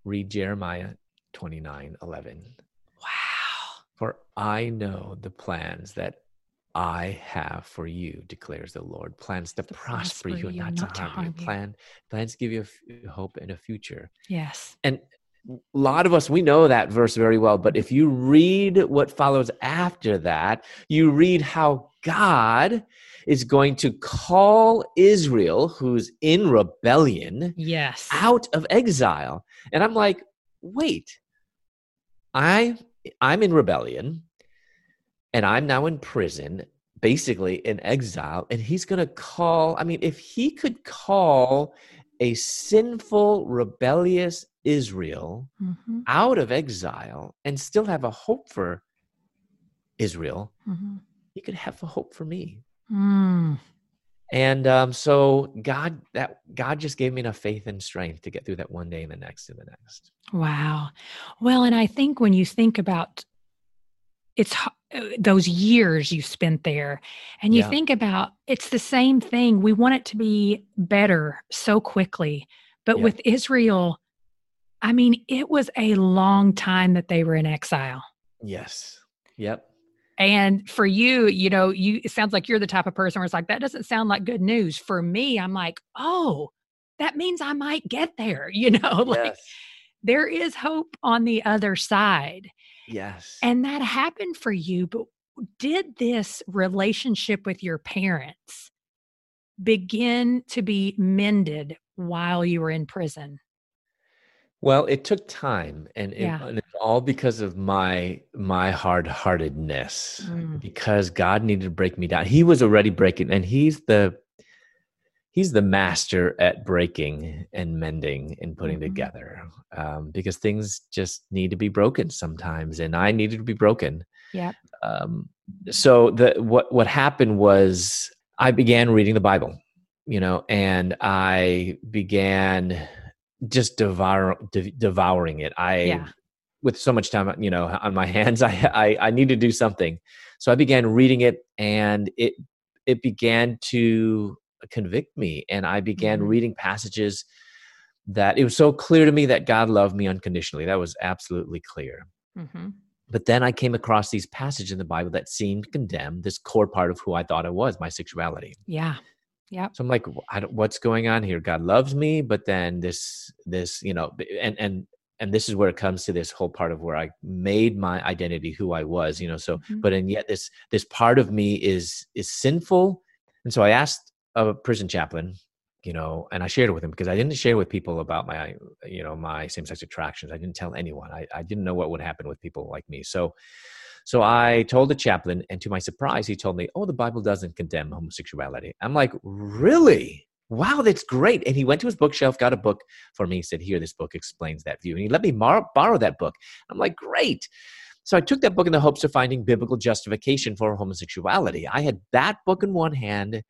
Speaker 2: read jeremiah 29 11
Speaker 1: wow.
Speaker 2: For i know the plans that I have for you, declares the Lord. Plans to, to prosper, prosper, you, not, not to harm, you. Plan, plans to give you a uh, hope and a future.
Speaker 1: Yes.
Speaker 2: And a lot of us, we know that verse very well. But if you read what follows after that, you read how God is going to call Israel, who's in rebellion,
Speaker 1: yes,
Speaker 2: out of exile. And I'm like, wait, I I'm in rebellion and I'm now in prison, basically in exile, and he's going to call. I mean, if he could call a sinful, rebellious Israel mm-hmm. out of exile and still have a hope for Israel, mm-hmm. he could have a hope for me. Mm. And um, so God, that God just gave me enough faith and strength to get through that one day and the next and the next.
Speaker 1: Wow. Well, and I think when you think about it's Uh, those years you spent there and you yeah. think about it's the same thing we want it to be better so quickly but yeah. with israel i mean it was a long time that they were in exile
Speaker 2: yes yep
Speaker 1: and for you you know you it sounds like you're the type of person where it's like that doesn't sound like good news for me i'm like oh that means i might get there you know like yes. there is hope on the other side
Speaker 2: Yes.
Speaker 1: And that happened for you, but did this relationship with your parents begin to be mended while you were in prison?
Speaker 2: Well, it took time, and, it, yeah. and it's all because of my my hard heartedness. Mm. Because God needed to break me down. He was already breaking, and He's the he's the master at breaking and mending and putting mm-hmm. together um, because things just need to be broken sometimes and i needed to be broken
Speaker 1: yeah um,
Speaker 2: so the what what happened was i began reading the bible you know and i began just devour, de- devouring it i yeah. with so much time you know on my hands I, I i need to do something so i began reading it and it it began to convict me and i began mm-hmm. reading passages that it was so clear to me that god loved me unconditionally. That was absolutely clear. Mm-hmm. but then i came across these passages in the bible that seemed to condemn this core part of who i thought i was my sexuality.
Speaker 1: Yeah. Yeah
Speaker 2: so i'm like what's going on here? God loves me but then this this you know and and and this is where it comes to this whole part of where i made my identity who i was you know so mm-hmm. but and yet this this part of me is is sinful. And so i asked a prison chaplain you know and i shared it with him because i didn't share with people about my you know my same-sex attractions. I didn't tell anyone. I, I didn't know what would happen with people like me. So so i told the chaplain and to my surprise he told me oh the bible doesn't condemn homosexuality. I'm like really? Wow that's great. And he went to his bookshelf got a book for me said here this book explains that view. And he let me mar- borrow that book. I'm like great. So I took that book in the hopes of finding biblical justification for homosexuality. I had that book in one hand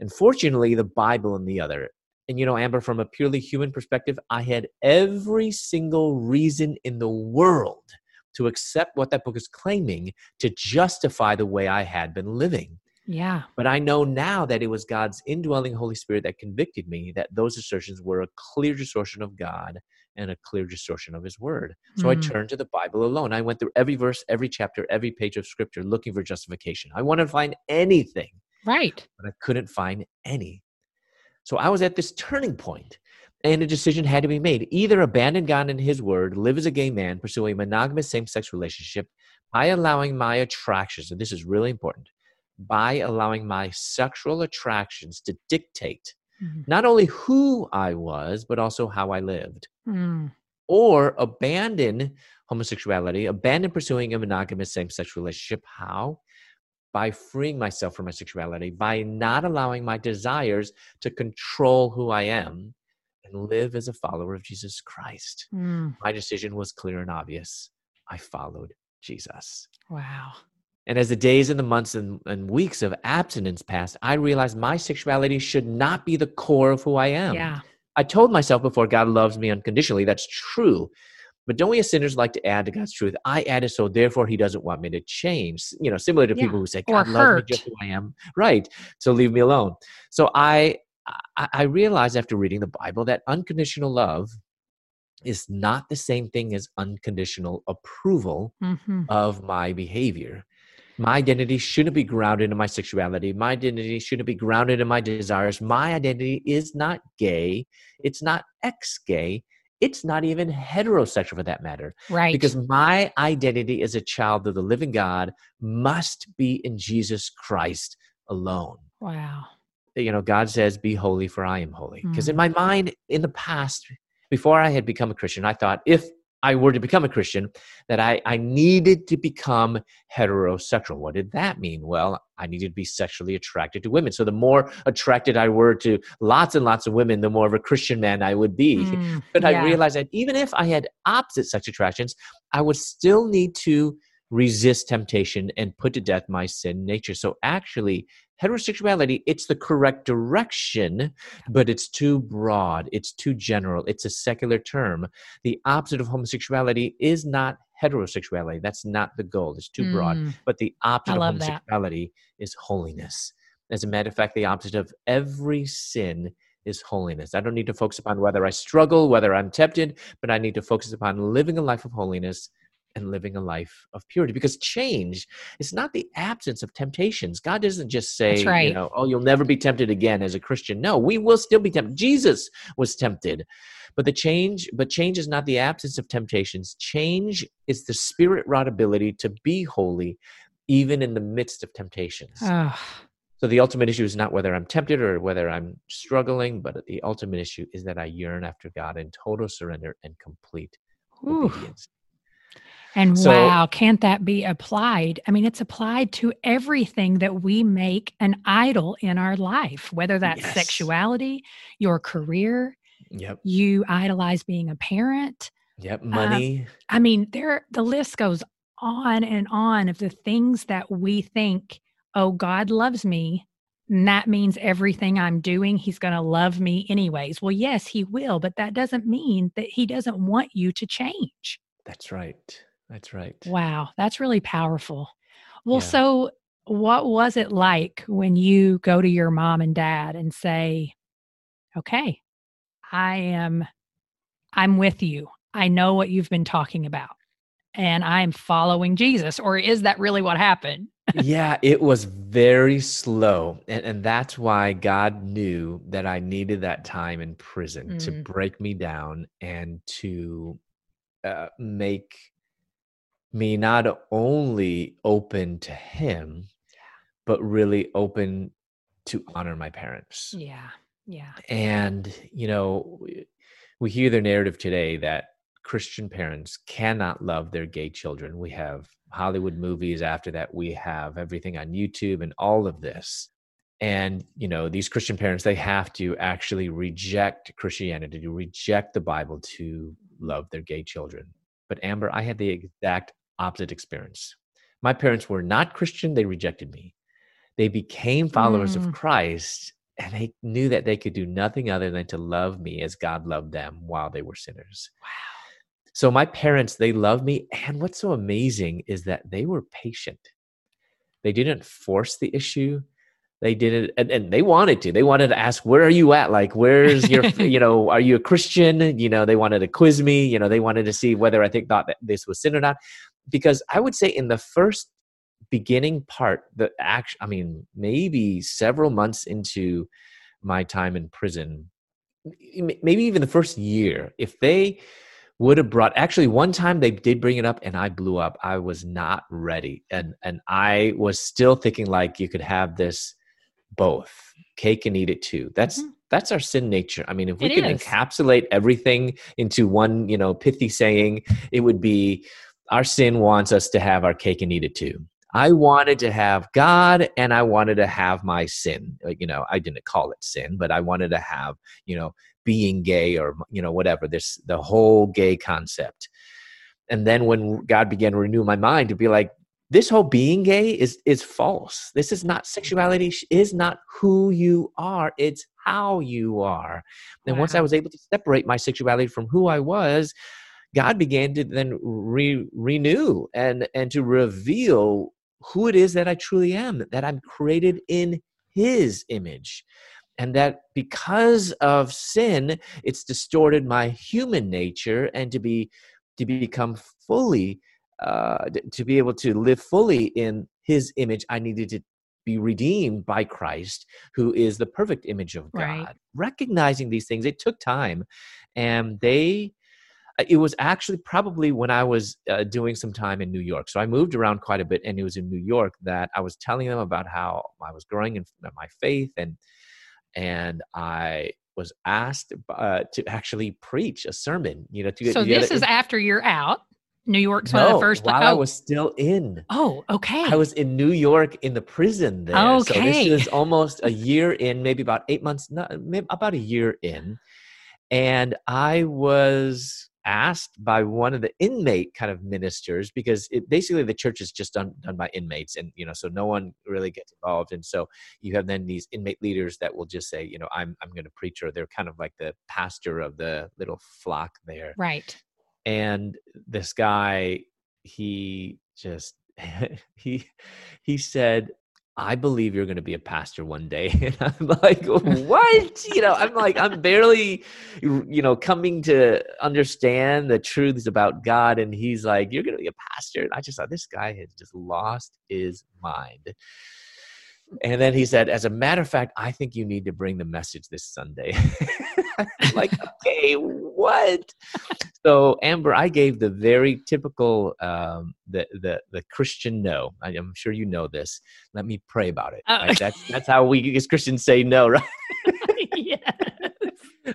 Speaker 2: and fortunately, the Bible in the other. And you know, Amber, from a purely human perspective, I had every single reason in the world to accept what that book is claiming to justify the way I had been living.
Speaker 1: Yeah.
Speaker 2: But I know now that it was God's indwelling Holy Spirit that convicted me that those assertions were a clear distortion of God and a clear distortion of His Word. So mm. I turned to the Bible alone. I went through every verse, every chapter, every page of Scripture looking for justification. I wanted to find anything
Speaker 1: Right.
Speaker 2: But I couldn't find any. So I was at this turning point, and a decision had to be made. Either abandon God and his word, live as a gay man, pursue a monogamous same sex relationship by allowing my attractions, and this is really important, by allowing my sexual attractions to dictate mm-hmm. not only who I was, but also how I lived. Mm. Or abandon homosexuality, abandon pursuing a monogamous same sex relationship. How? By freeing myself from my sexuality, by not allowing my desires to control who I am and live as a follower of Jesus Christ. Mm. My decision was clear and obvious. I followed Jesus.
Speaker 1: Wow.
Speaker 2: And as the days and the months and, and, weeks of abstinence passed, I realized my sexuality should not be the core of who I am.
Speaker 1: Yeah.
Speaker 2: I told myself before God loves me unconditionally. That's true. But don't we as sinners like to add to God's truth? I added so therefore he doesn't want me to change. You know, similar to yeah. people who say, God loves me just who I am. Right. So leave me alone. So I I realized after reading the Bible that unconditional love is not the same thing as unconditional approval mm-hmm. of my behavior. My identity shouldn't be grounded in my sexuality. My identity shouldn't be grounded in my desires. My identity is not gay. It's not ex gay it's not even heterosexual for that matter.
Speaker 1: Right.
Speaker 2: Because my identity as a child of the living God must be in Jesus Christ alone.
Speaker 1: Wow.
Speaker 2: You know, God says, Be holy, for I am holy. Because mm. in my mind, in the past, before I had become a Christian, I thought if I were to become a Christian, that I, I needed to become heterosexual. What did that mean? Well, I needed to be sexually attracted to women. So the more attracted I were to lots and lots of women, the more of a Christian man I would be. Mm, but yeah. I realized that even if I had opposite sex attractions, I would still need to resist temptation and put to death my sin nature. So actually, heterosexuality, it's the correct direction, but it's too broad, it's too general, it's a secular term. The opposite of homosexuality is not heterosexuality. That's not the goal. It's too mm. broad. But the opposite of homosexuality that. is holiness. As a matter of fact, the opposite of every sin is holiness. I don't need to focus upon whether I struggle, whether I'm tempted, but I need to focus upon living a life of holiness and living a life of purity because change is not the absence of temptations. God doesn't just say right. you know oh you'll never be tempted again as a christian. No we will still be tempted. Jesus was tempted. But the change but change is not the absence of temptations. Change is the spirit wrought ability to be holy even in the midst of temptations. Oh. so the ultimate issue is not whether i'm tempted or whether i'm struggling but the ultimate issue is that i yearn after god in total surrender and complete Ooh. obedience
Speaker 1: and so, wow, can't that be applied? I mean, it's applied to everything that we make an idol in our life, whether that's yes. sexuality, your career.
Speaker 2: Yep.
Speaker 1: You idolize being a parent.
Speaker 2: Yep. Um, money.
Speaker 1: I mean, there the list goes on and on of the things that we think, oh, God loves me. And that means everything I'm doing, he's going to love me anyways. Well, yes, he will, but that doesn't mean that he doesn't want you to change.
Speaker 2: That's right. That's right.
Speaker 1: Wow, that's really powerful. Well, yeah. so what was it like when you go to your mom and dad and say, "Okay, I am I'm with you. I know what you've been talking about and I'm following Jesus." Or is that really what happened?
Speaker 2: yeah, it was very slow. And, and that's why God knew that I needed that time in prison mm. to break me down and to uh, make me not only open to him but really open to honor my parents.
Speaker 1: Yeah yeah.
Speaker 2: And you know we hear the narrative today that christian parents cannot love their gay children. We have hollywood movies after that. We have everything on youtube and all of this. And you know these christian parents they have to actually reject christianity to reject the bible to love their gay children. But amber i had the exact opposite experience. My parents were not Christian, they rejected me. They became followers mm. of Christ, and they knew that they could do nothing other than to love me as God loved them while they were sinners.
Speaker 1: Wow.
Speaker 2: So my parents, they loved me. And what's so amazing is that they were patient. They didn't force the issue. They did it, and, and they wanted to. They wanted to ask, "Where are you at? Like, where's your? you know, are you a Christian? You know, they wanted to quiz me. You know, they wanted to see whether I think thought that this was sin or not because I would say in the first beginning part, the act, I mean, maybe several months into my time in prison, maybe even the first year, if they would have brought actually one time they did bring it up and I blew up. I was not ready. And and I was still thinking like you could have this both cake and eat it too. That's mm-hmm. that's our sin nature. I mean, if we it could is. encapsulate everything into one, you know, pithy saying, it would be our sin wants us to have our cake and eat it too. I wanted to have God and I wanted to have my sin. You know, I didn't call it sin, but I wanted to have, you know, being gay or, you know, whatever, this, the whole gay concept. And then when God began to renew my mind to be like, this whole being gay is is false. This is not sexuality is not who you are. It's how you are. And wow. once I was able to separate my sexuality from who I was, God began to then re- renew and and to reveal who it is that I truly am, that I'm created in His image, and that because of sin, it's distorted my human nature, and to be to become fully uh, to be able to live fully in His image, I needed to be redeemed by Christ, who is the perfect image of God. Right. Recognizing these things, it took time, and they it was actually probably when I was uh, doing some time in New York. So I moved around quite a bit, and it was in New York that I was telling them about how I was growing in my faith, and and I was asked uh, to actually preach a sermon. You know, to
Speaker 1: so this is after you're out. New York's
Speaker 2: no,
Speaker 1: one of the first.
Speaker 2: while
Speaker 1: oh.
Speaker 2: I was still in.
Speaker 1: oh, okay.
Speaker 2: I was in New York in the prison there. So
Speaker 1: Okay.
Speaker 2: this is almost a year in, maybe about eight months, not, maybe about a year in. And I was asked by one of the inmate kind of ministers because it, basically the church is just done, done by inmates and you know so no one really gets involved and so you have then these inmate leaders that will just say you know i'm i'm going to preach or they're kind of like the pastor of the little flock there
Speaker 1: right.
Speaker 2: and this guy he just he he said i believe you're going to be a pastor one day. And i'm like what? You know i'm like i'm barely you know coming to understand the truths about god. And he's like you're going to be a pastor. And i just thought this guy has just lost his mind. And then he said as a matter of fact i think you need to bring the message this sunday like okay what? So amber i gave the very typical um the the the christian no. I, i'm sure you know this. Let me pray about it.
Speaker 1: Oh.
Speaker 2: right? that's that's how we as christians say no right?
Speaker 1: Yes.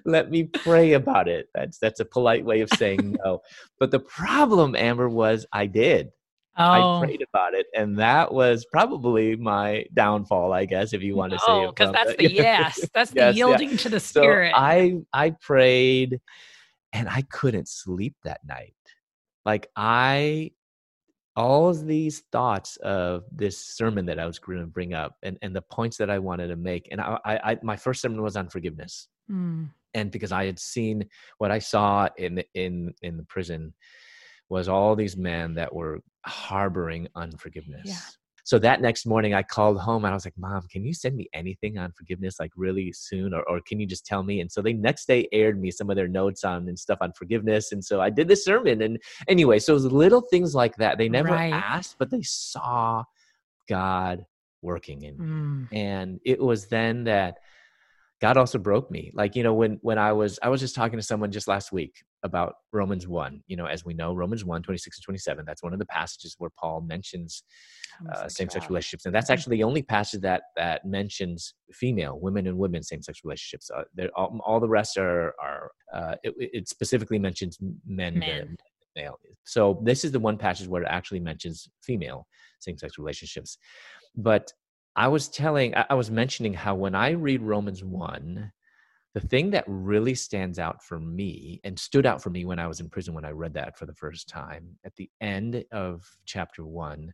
Speaker 2: let me pray about it. That's that's a polite way of saying no. But the problem amber was i did
Speaker 1: Oh,
Speaker 2: i prayed about it and that was probably my downfall i guess if you want to say
Speaker 1: oh, because that's
Speaker 2: the-
Speaker 1: yes. That's the
Speaker 2: Yes, yeah.
Speaker 1: yielding to the
Speaker 2: so
Speaker 1: spirit.
Speaker 2: i i prayed and i couldn't sleep that night like i all of these thoughts of this sermon that i was going to bring up and, and the points that i wanted to make and I, I, I my first sermon was on forgiveness
Speaker 1: Mm,
Speaker 2: and because i had seen what i saw in in in the prison was all these men that were harboring unforgiveness. So that next morning i called home and i was like mom can you send me anything on forgiveness like really soon? Or, or can you just tell me? And so they next day aired me some of their notes on and stuff on forgiveness and so i did this sermon and anyway so it was little things like that. They never
Speaker 1: Right.
Speaker 2: asked but they saw god working in me.
Speaker 1: Mm,
Speaker 2: and it was then that god also broke me like you know when when i was i was just talking to someone just last week about romans 1 you know as we know romans 1 26 and 27 that's one of the passages where paul mentions uh, same-sex relationships and that's
Speaker 1: Mhm.
Speaker 2: actually the only passage that that mentions female women and women same-sex relationships uh, all, all the rest are are uh, it, it specifically mentions men,
Speaker 1: Men.
Speaker 2: male so this is the one passage where it actually mentions female same-sex relationships but i was telling i was mentioning how when i read romans 1 the thing that really stands out for me and stood out for me when i was in prison when i read that for the first time at the end of chapter 1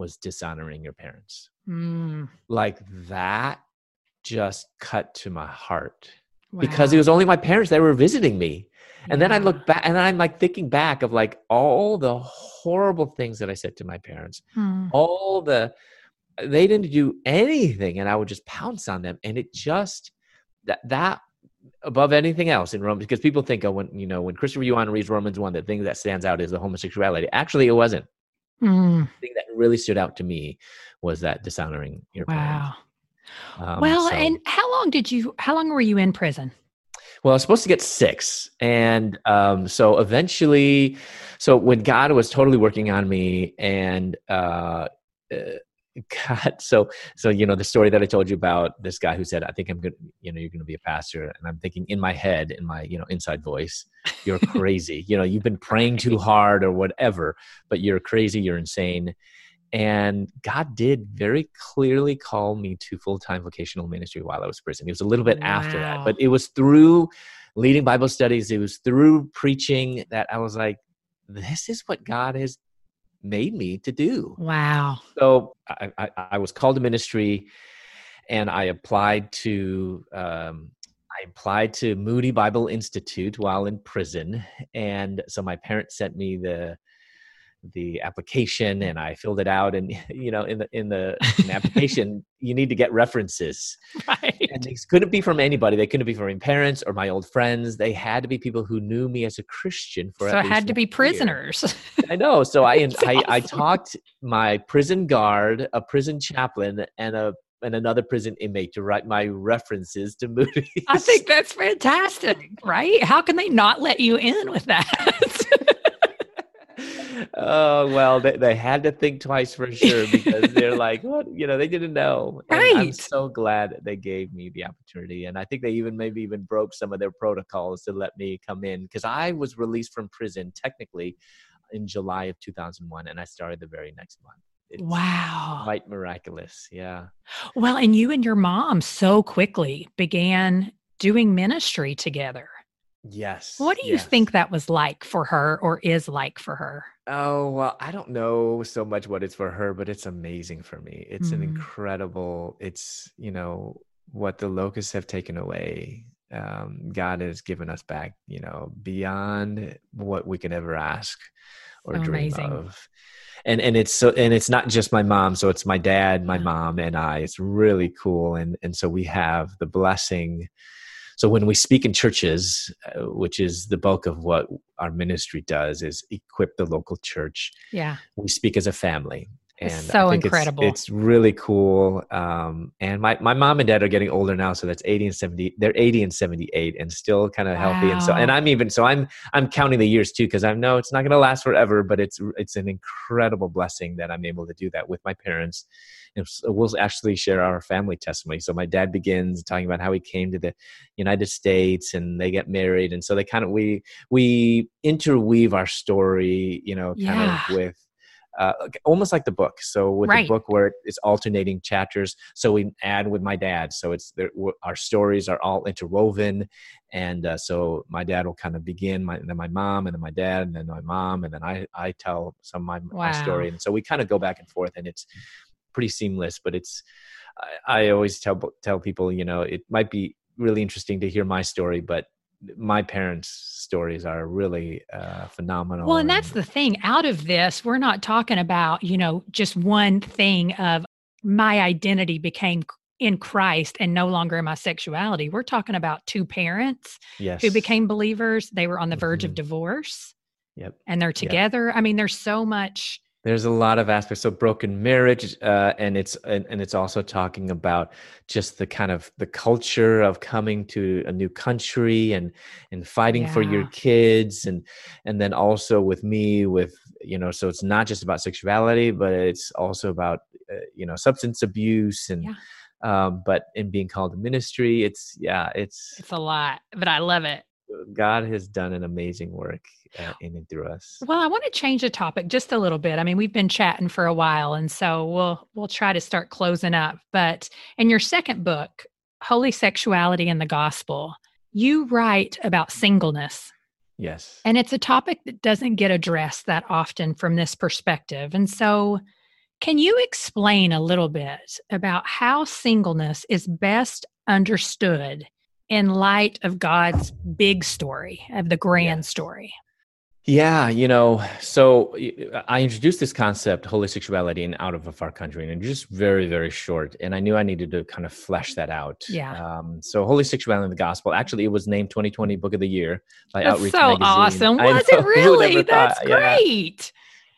Speaker 2: was dishonoring your parents.
Speaker 1: Mm,
Speaker 2: like that just cut to my heart because it was only my parents that were visiting me. And then I look back and I'm like thinking back of like all the horrible things that I said to my parents,
Speaker 1: Mm,
Speaker 2: all the they didn't do anything and I would just pounce on them. And it just that that above anything else in Romans, because people think oh when you know when Christopher Yuan reads Romans one, the thing that stands out is the homosexuality. Actually it wasn't.
Speaker 1: mm,
Speaker 2: The thing that really stood out to me was that dishonoring your
Speaker 1: wow.
Speaker 2: parents. Um,
Speaker 1: well,
Speaker 2: so-
Speaker 1: and how long did you? How long were you in prison?
Speaker 2: Well, I was supposed to get six. And um, so eventually, so when God was totally working on me and uh, uh, God, so, so, you know, the story that I told you about this guy who said, I think I'm good, you know, you're going to be a pastor. And I'm thinking in my head, in my, you know, inside voice, you're crazy. you know, you've been praying too hard or whatever, but you're crazy, you're insane. And God did very clearly call me to full time vocational ministry while I was in prison. It was a little bit after that, but it was through leading Bible studies, it was through preaching that I was like, this is what God has made me to do.
Speaker 1: Wow.
Speaker 2: So I, I, I was called to ministry and I applied to. Um, I applied to Moody Bible Institute while in prison, and so my parents sent me the the application and I filled it out and you know in the in the, in the application you need to get references
Speaker 1: Right.
Speaker 2: and these couldn't be from anybody they couldn't be from my parents or my old friends they had to be people who knew me as a Christian for
Speaker 1: So it had to be prisoners.
Speaker 2: I know so I
Speaker 1: That's
Speaker 2: I, I talked my prison guard a prison chaplain and a and another prison inmate to write my references to Moody's
Speaker 1: I think that's fantastic, right? How can they not let you in with that?
Speaker 2: Oh well, they, they had to think twice for sure because they're like, what? You know, they didn't know. And
Speaker 1: right.
Speaker 2: I'm so glad that they gave me the opportunity, and I think they even maybe even broke some of their protocols to let me come in because I was released from prison technically in July of 2001, and I started the very next month.
Speaker 1: It's wow.
Speaker 2: Quite miraculous. Yeah.
Speaker 1: Well, and you and your mom so quickly began doing ministry together.
Speaker 2: Yes.
Speaker 1: What do you
Speaker 2: yes.
Speaker 1: think that was like for her or is like for her?
Speaker 2: Oh, well, I don't know so much what it's for her, but it's amazing for me. It's mm. an incredible, it's, you know, what the locusts have taken away. Um, God has given us back, you know, beyond what we can ever ask or
Speaker 1: so
Speaker 2: dream
Speaker 1: amazing.
Speaker 2: of. And and it's so and it's not just my mom, so it's my dad, my mom, and I. It's really cool. And and so we have the blessing so when we speak in churches uh, which is the bulk of what our ministry does is equip the local church.
Speaker 1: Yeah.
Speaker 2: We speak as a family and
Speaker 1: it's so incredible
Speaker 2: it's, it's, really cool um, and my, my mom and dad are getting older now so that's 80 and 70 they're 80 and 78 and still kind of wow. healthy and so and i'm even so i'm i'm counting the years too because i know it's not going to last forever but it's it's an incredible blessing that i'm able to do that with my parents and we'll actually share our family testimony so my dad begins talking about how he came to the united states and they get married and so they kind of we we interweave our story you know kind yeah. of with uh, almost like the book. So with right. the book where it's alternating chapters, so we add with my dad. So it's there, our stories are all interwoven, and uh, so my dad will kind of begin, my, then my mom, and then my dad, and then my mom, and then I I tell some of my, wow. my story, and so we kind of go back and forth, and it's pretty seamless. But it's I, I always tell tell people, you know, it might be really interesting to hear my story, but my parents' stories are really uh, phenomenal.
Speaker 1: Well, and that's the thing. Out of this, we're not talking about, you know, just one thing of my identity became in Christ and no longer in my sexuality. We're talking about two parents
Speaker 2: yes.
Speaker 1: who became believers. They were on the verge mm-hmm. of divorce.
Speaker 2: Yep.
Speaker 1: And they're together. Yep. I mean, there's so much
Speaker 2: there's a lot of aspects of broken marriage uh, and it's and, and, it's also talking about just the kind of the culture of coming to a new country and and fighting yeah. for your kids and and then also with me with you know so it's not just about sexuality but it's also about uh, you know substance abuse and yeah. um, but in being called to ministry it's yeah it's
Speaker 1: it's a lot but i love it
Speaker 2: God has done an amazing work uh, in and through us.
Speaker 1: Well, I want to change the topic just a little bit. I mean, we've been chatting for a while, and so we'll we'll try to start closing up. But in your second book, Holy Sexuality and the Gospel, you write about singleness.
Speaker 2: Yes.
Speaker 1: And it's a topic that doesn't get addressed that often from this perspective. And so, can you explain a little bit about how singleness is best understood in light of God's big story, of the grand yeah. story?
Speaker 2: Yeah, you know, so I introduced this concept, holy sexuality, in out of a far country, and just very, very short. And I knew I needed to kind of flesh that out.
Speaker 1: Yeah.
Speaker 2: Um, so, holy sexuality in the gospel. Actually, it was named 2020 Book of the Year
Speaker 1: by That's Outreach so magazine. awesome! Was it really? That's great.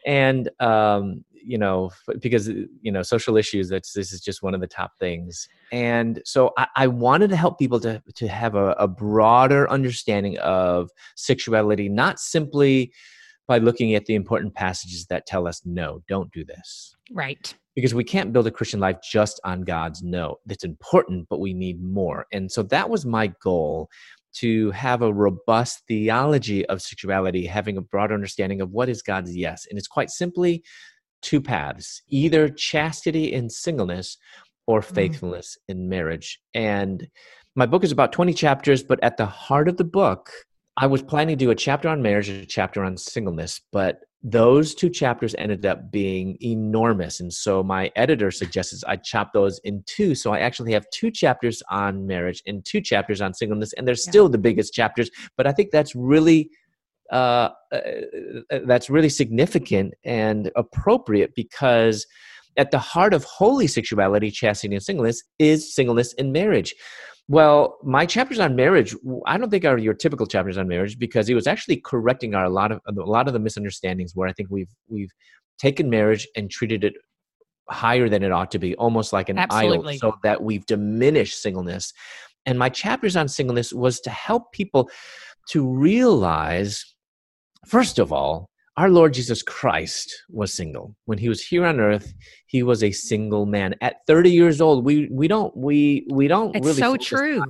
Speaker 2: Yeah. And um, you know because uh, you know social issues that's this is just one of the top things. And so i, I wanted to help people to to have a, a broader understanding of sexuality not simply by looking at the important passages that tell us no don't do this.
Speaker 1: Right.
Speaker 2: Because we can't build a christian life just on god's no. That's important but we need more. And so that was my goal to have a robust theology of sexuality, having a broader understanding of what is God's yes. And it's quite simply two paths either chastity in singleness or mm. faithfulness mm. in marriage. And my book is about 20 chapters, but at the heart of the book, I was planning to do a chapter on marriage and a chapter on singleness, but those two chapters ended up being enormous. And so my editor suggests I chop those in two. So I actually have two chapters on marriage and two chapters on singleness, and they're still the biggest chapters. But I think that's really uh, uh, uh, that's really significant and appropriate because at the heart of holy sexuality, chastity, and singleness is singleness in marriage. Well, my chapters on marriage, I don't think are your typical chapters on marriage because it was actually correcting our a lot of a lot of the misunderstandings where I think we've we've taken marriage and treated it higher than it ought to be, almost like an
Speaker 1: Absolutely.
Speaker 2: idol, so that we've diminished singleness. And my chapters on singleness was to help people to realize first of all, our Lord Jesus Christ was single. When he was here on earth, he was a single man. At 30 years old, we we don't we we don't
Speaker 1: it's
Speaker 2: really
Speaker 1: so true.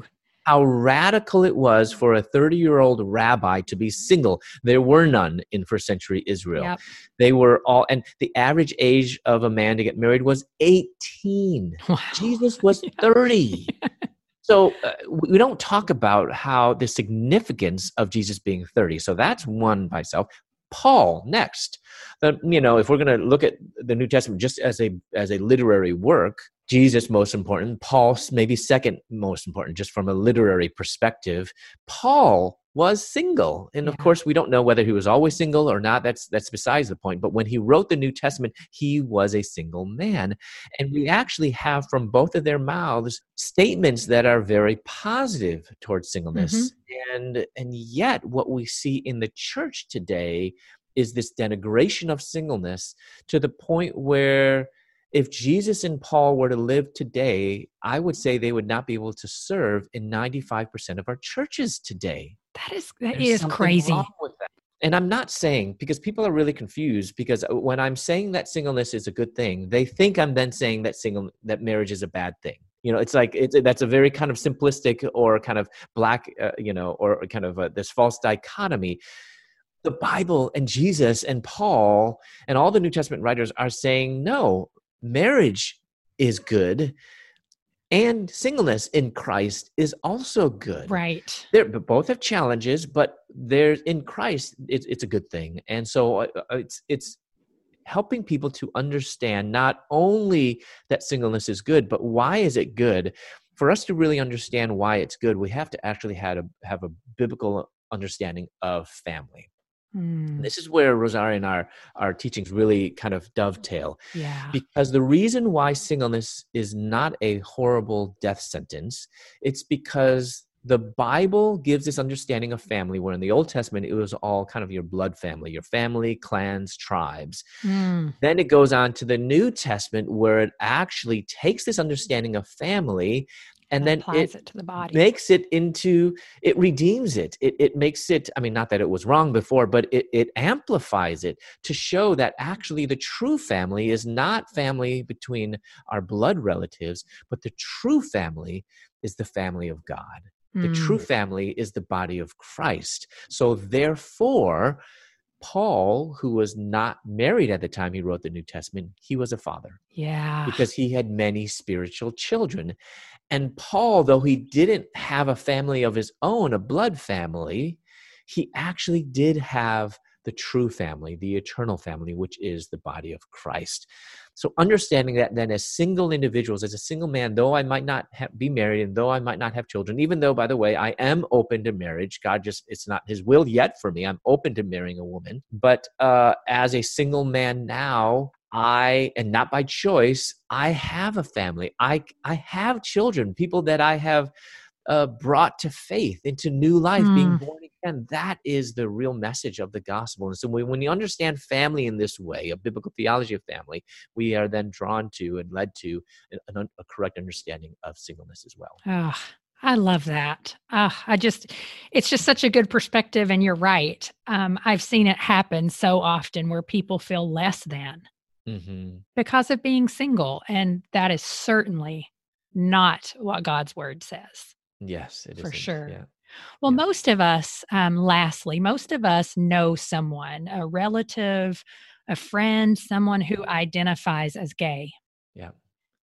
Speaker 2: How radical it was for a 30 year old rabbi to be single. There were none in first century Israel. Yep. They were all, and the average age of a man to get married was 18. Wow. Jesus was 30. So uh, we don't talk about how the significance of Jesus being 30. So that's one by itself. Paul next. You know, if we're going to look at the New Testament just as a as a literary work, Jesus most important, Paul maybe second most important, just from a literary perspective. Paul was single, and of course, we don't know whether he was always single or not. That's that's besides the point. But when he wrote the New Testament, he was a single man, and we actually have from both of their mouths statements that are very positive towards singleness. Mm-hmm. And and yet, what we see in the church today is this denigration of singleness to the point where if Jesus and Paul were to live today, I would say they would not be able to serve in 95% of our churches today.
Speaker 1: That is that There's is crazy. That.
Speaker 2: And I'm not saying because people are really confused because uh, when I'm saying that singleness is a good thing, they think I'm then saying that single that marriage is a bad thing. You know, it's like it's that's a very kind of simplistic or kind of black, uh, you know, or kind of a, this false dichotomy the Bible and Jesus and Paul and all the New Testament writers are saying no, marriage is good and singleness in Christ is also good.
Speaker 1: Right.
Speaker 2: They both have challenges, but there's in Christ it's, it's a good thing, and so uh, uh, it's it's helping people to understand not only that singleness is good, but why is it good. For us to really understand why it's good, we have to actually have a have a biblical understanding of family. Mm. This is where Rosaria and our, our teachings really kind of dovetail.
Speaker 1: Yeah.
Speaker 2: Because the reason why singleness is not a horrible death sentence, it's because the Bible gives this understanding of family, where in the Old Testament it was all kind of your blood family, your family, clans, tribes. Mm. Then it goes on to the New Testament, where it actually takes this understanding of family and then
Speaker 1: it, it, to the body
Speaker 2: makes it into it redeems it. it it makes it i mean not that it was wrong before but it, it amplifies it to show that actually the true family is not family between our blood relatives but the true family is the family of god the mm. true family is the body of christ so therefore Paul, who was not married at the time he wrote the New Testament, he was a father.
Speaker 1: Yeah.
Speaker 2: Because he had many spiritual children. And Paul, though he didn't have a family of his own, a blood family, he actually did have the true family, the eternal family, which is the body of Christ. So, understanding that then as single individuals, as a single man, though I might not have, be married and though I might not have children, even though, by the way, I am open to marriage, God just, it's not His will yet for me. I'm open to marrying a woman. But uh, as a single man now, I and not by choice, I have a family. I I have children, people that I have uh, brought to faith into new life, mm. being hmm. born again. That is the real message of the gospel. And so when, when you understand family in this way, a biblical theology of family, we are then drawn to and led to an, a correct understanding of singleness as well.
Speaker 1: Oh, I love that. Uh, I just, it's just such a good perspective. And you're right. Um, I've seen it happen so often where people feel less than mm-hmm. because of being single. And that is certainly not what God's word says.
Speaker 2: Yes, it
Speaker 1: for
Speaker 2: isn't.
Speaker 1: sure.
Speaker 2: Yeah.
Speaker 1: Well, yeah. most of us, um, lastly, most of us know someone, a relative, a friend, someone who identifies as gay.
Speaker 2: Yeah.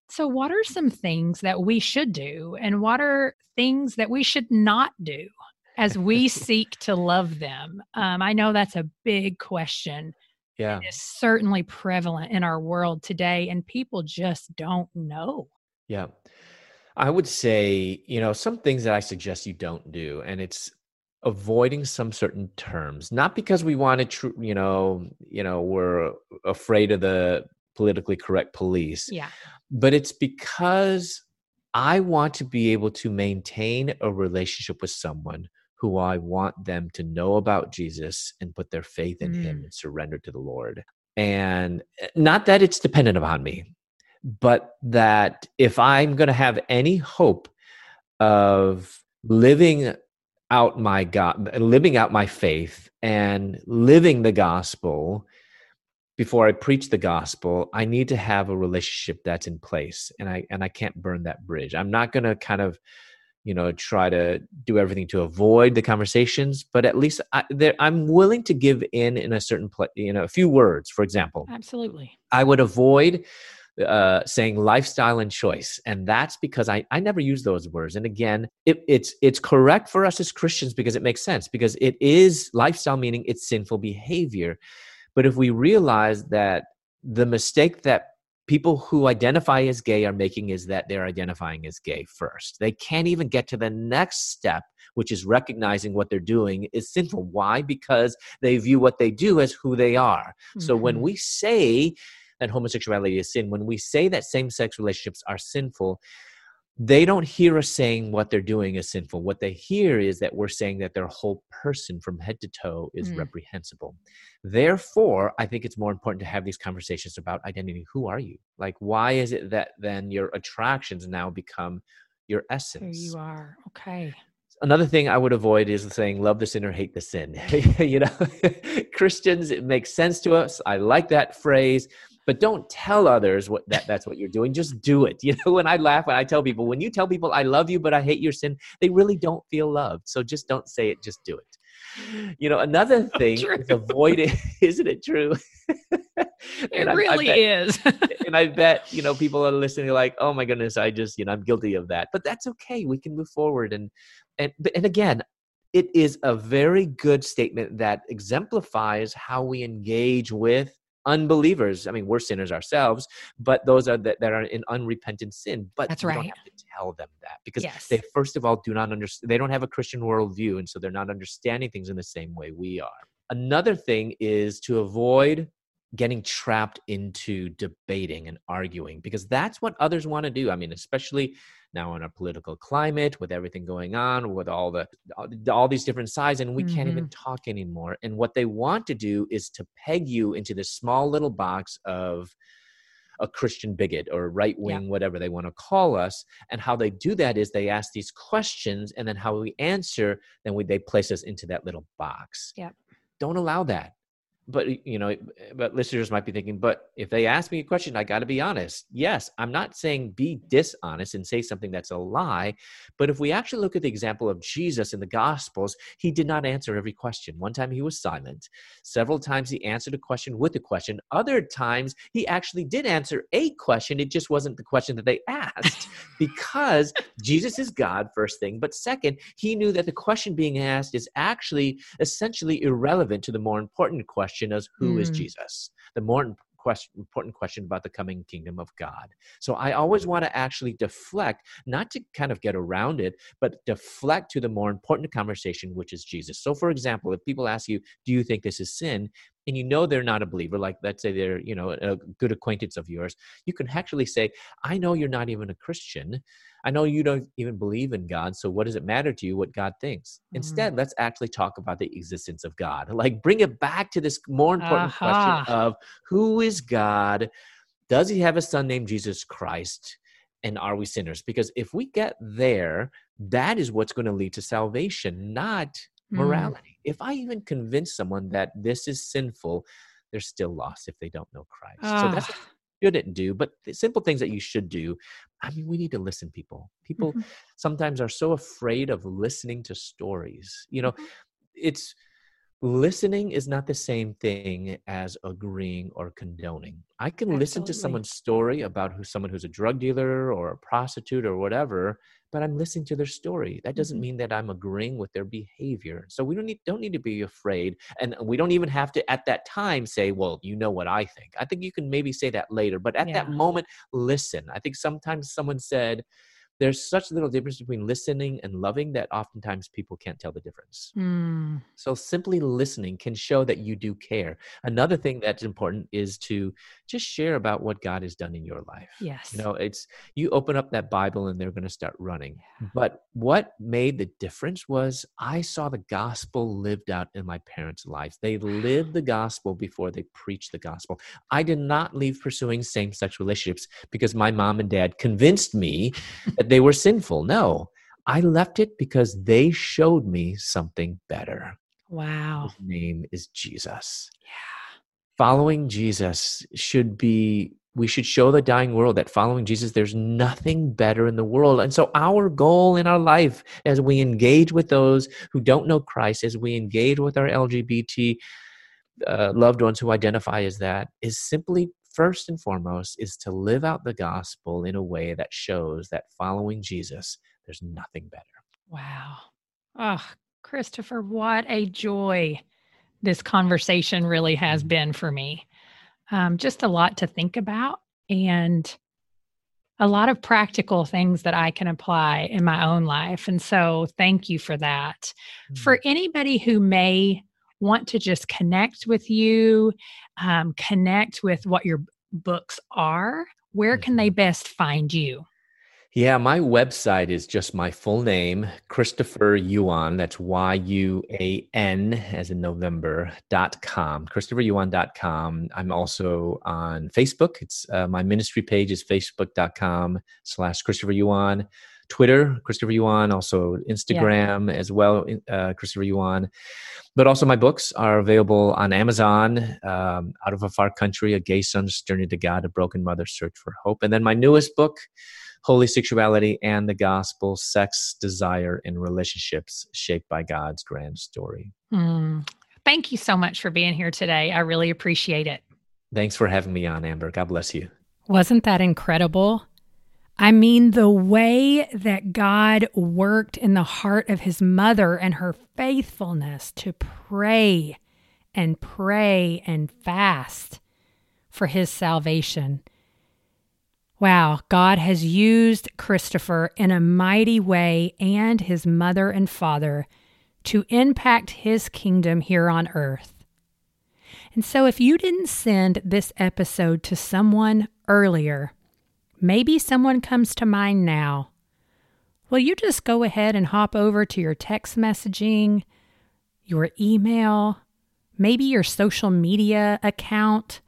Speaker 1: So, what are some things that we should do, and what are things that we should not do as we seek to love them? Um, I know that's a big question
Speaker 2: yeah.
Speaker 1: is certainly prevalent in our world today, and people just don't know.
Speaker 2: Yeah. I would say, you know, some things that I suggest you don't do, and it's avoiding some certain terms, not because we want to, tr- you know, you know, we're afraid of the politically correct police.
Speaker 1: Yeah.
Speaker 2: But it's because I want to be able to maintain a relationship with someone who I want them to know about Jesus and put their faith in mm. him and surrender to the Lord. And eh, not that it's dependent upon me, but that if I'm going to have any hope of living out my God, living out my faith and living the gospel before I preach the gospel, I need to have a relationship that's in place and I and I can't burn that bridge. I'm not going to kind of you know try to do everything to avoid the conversations but at least I, i'm willing to give in in a certain place you know a few words for example.
Speaker 1: Absolutely.
Speaker 2: I would avoid uh, saying lifestyle and choice and that's because i i never use those words and again it, it's it's correct for us as christians because it makes sense because it is lifestyle meaning it's sinful behavior but if we realize that the mistake that people who identify as gay are making is that they're identifying as gay first. They can't even get to the next step, which is recognizing what they're doing is sinful. Why? Because they view what they do as who they are. Mm-hmm. So when mm-hmm. we say that homosexuality is sin, when we say that same sex relationships are sinful, they don't hear us saying what they're doing is sinful. What they hear is that we're saying that their whole person from head to toe is mm. reprehensible. Therefore, I think it's more important to have these conversations about identity. Who are you? Like, why is it that then your attractions now become your essence?
Speaker 1: Here you are. Okay.
Speaker 2: Another thing I would avoid is saying love the sinner, hate the sin. you know, Christians, it makes sense to us. I like that phrase but don't tell others what that that's what you're doing. Just do it. You know when i laugh when i tell people when you tell people i love you but i hate your sin they really don't feel loved. So just don't say it just do it. You know another thing so is avoiding isn't it true?
Speaker 1: It I, really I bet, is.
Speaker 2: and i bet you know people are listening like oh my goodness i just you know i'm guilty of that. But that's okay. We can move forward and and and again it is a very good statement that exemplifies how we engage with unbelievers. I mean, we're sinners ourselves, but those are that, that are in unrepentant sin. But
Speaker 1: that's
Speaker 2: right.
Speaker 1: don't
Speaker 2: have to tell them that because
Speaker 1: yes.
Speaker 2: they first of all do not understand. They don't have a Christian worldview, and so they're not understanding things in the same way we are. Another thing is to avoid getting trapped into debating and arguing because that's what others want to do. I mean, especially now in our political climate with everything going on with all the all these different sides and we mm-hmm. can't even mm-hmm. talk anymore and what they want to do is to peg you into this small little box of a Christian bigot or right wing, yeah. whatever they want to call us. And how they do that is they ask these questions, and then how we answer, then we, they place us into that little box.
Speaker 1: Yeah.
Speaker 2: Don't allow that but you know but listeners might be thinking but if they ask me a question i got to be honest. Yes i'm not saying be dishonest and say something that's a lie but if we actually look at the example of jesus in the gospels he did not answer every question. One time he was silent. Several times he answered a question with a question. Other times he actually did answer a question. It just wasn't the question that they asked because jesus is god first thing but second he knew that the question being asked is actually essentially irrelevant to the more important question question is who mm. is Jesus? The more question, important question about the coming kingdom of God. So I always want to actually deflect, not to kind of get around it, but deflect to the more important conversation, which is Jesus. So, for example, if people ask you, Do you think this is sin? And you know they're not a believer, like let's say they're, you know, a good acquaintance of yours, you can actually say, I know you're not even a Christian. I know you don't even believe in God. So what does it matter to you what God thinks? Mm-hmm. Instead, let's actually talk about the existence of God. Like bring it back to this more important uh-huh. question of who is God? Does he have a son named Jesus Christ? And are we sinners? Because if we get there, that is what's going to lead to salvation, not Mm. morality. Mm. If I even convince someone that this is sinful, they're still lost if they don't know Christ. So that's what you shouldn't do. But the simple things that you should do. I mean, we need to listen, people. People mm-hmm. sometimes are so afraid of listening to stories. You know, mm-hmm. it's listening is not the same thing as agreeing or condoning. I can Absolutely. listen to someone's story about who someone who's a drug dealer or a prostitute or whatever, but I'm listening to their story. That doesn't mm-hmm. mean that I'm agreeing with their behavior. So we don't need don't need to be afraid, and we don't even have to at that time say, "Well, you know what I think." I think you can maybe say that later, but at yeah. that moment, listen. I think sometimes someone said there's such little difference between listening and loving that oftentimes people can't tell the difference. Mm. So simply listening can show that you do care. Another thing that's important is to just share about what God has done in your life.
Speaker 1: Yes.
Speaker 2: You know, it's you open up that Bible and they're going to start running. Yeah. But what made the difference was I saw the gospel lived out in my parents' lives. They lived the gospel before they preached the gospel. I did not leave pursuing same-sex relationships because my mom and dad convinced me that they were sinful. No, I left it because they showed me something better.
Speaker 1: Wow.
Speaker 2: His name is Jesus.
Speaker 1: Yeah.
Speaker 2: Following Jesus should be we should show the dying world that following Jesus, there's nothing better in the world. And so, our goal in our life as we engage with those who don't know Christ, as we engage with our LGBT uh, loved ones who identify as that, is simply first and foremost is to live out the gospel in a way that shows that following Jesus, there's nothing better.
Speaker 1: Wow. Oh, Christopher, what a joy this conversation really has mm-hmm. been for me um, just a lot to think about and a lot of practical things that I can apply in my own life. And so, thank you for that. Mm-hmm. For anybody who may want to just connect with you, um, connect with what your books are, where can they mm-hmm. best find you?
Speaker 2: Yeah, my website is just my full name, Christopher Yuan. That's Y U A N as in November dot com, ChristopherYuan.com. I'm also on Facebook. It's uh, my ministry page is facebook.com slash Christopher Yuan. Twitter, Christopher Yuan, also Instagram yeah. as well, uh, Christopher Yuan. But also, my books are available on Amazon, um, Out of a Far Country, A Gay Son's Journey to God, A Broken Mother's Search for Hope. And then my newest book, holy sexuality and the gospel, sex, desire, and relationships shaped by God's grand story.
Speaker 1: Mm. Thank you so much for being here today. I really appreciate it.
Speaker 2: Thanks for having me on, Amber. God bless you.
Speaker 1: Wasn't that incredible? I mean, the way that God worked in the heart of his mother and her faithfulness to pray and pray and fast for his salvation Wow, God has used Christopher in a mighty way and his mother and father to impact his kingdom here on earth. And so, if you didn't send this episode to someone earlier, maybe someone comes to mind now. Will you just go ahead and hop over to your text messaging, your email, maybe your social media account,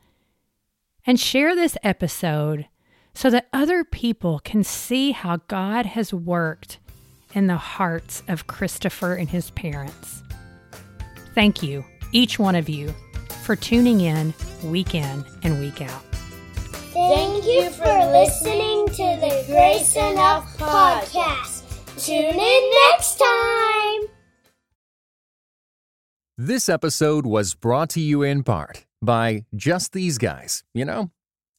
Speaker 1: and share this episode so that other people can see how God has worked in the hearts of Christopher and his parents. Thank you, each one of you, for tuning in week in and week out.
Speaker 3: Thank you for listening to the Grace Enough podcast. Tune in next time.
Speaker 4: This episode was brought to you in part by Just These Guys, you know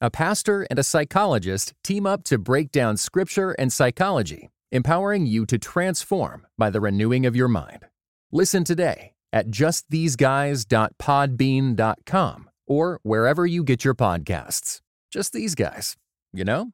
Speaker 4: a pastor and a psychologist team up to break down scripture and psychology, empowering you to transform by the renewing of your mind. Listen today at justtheseguys.podbean.com or wherever you get your podcasts. Just these guys, you know?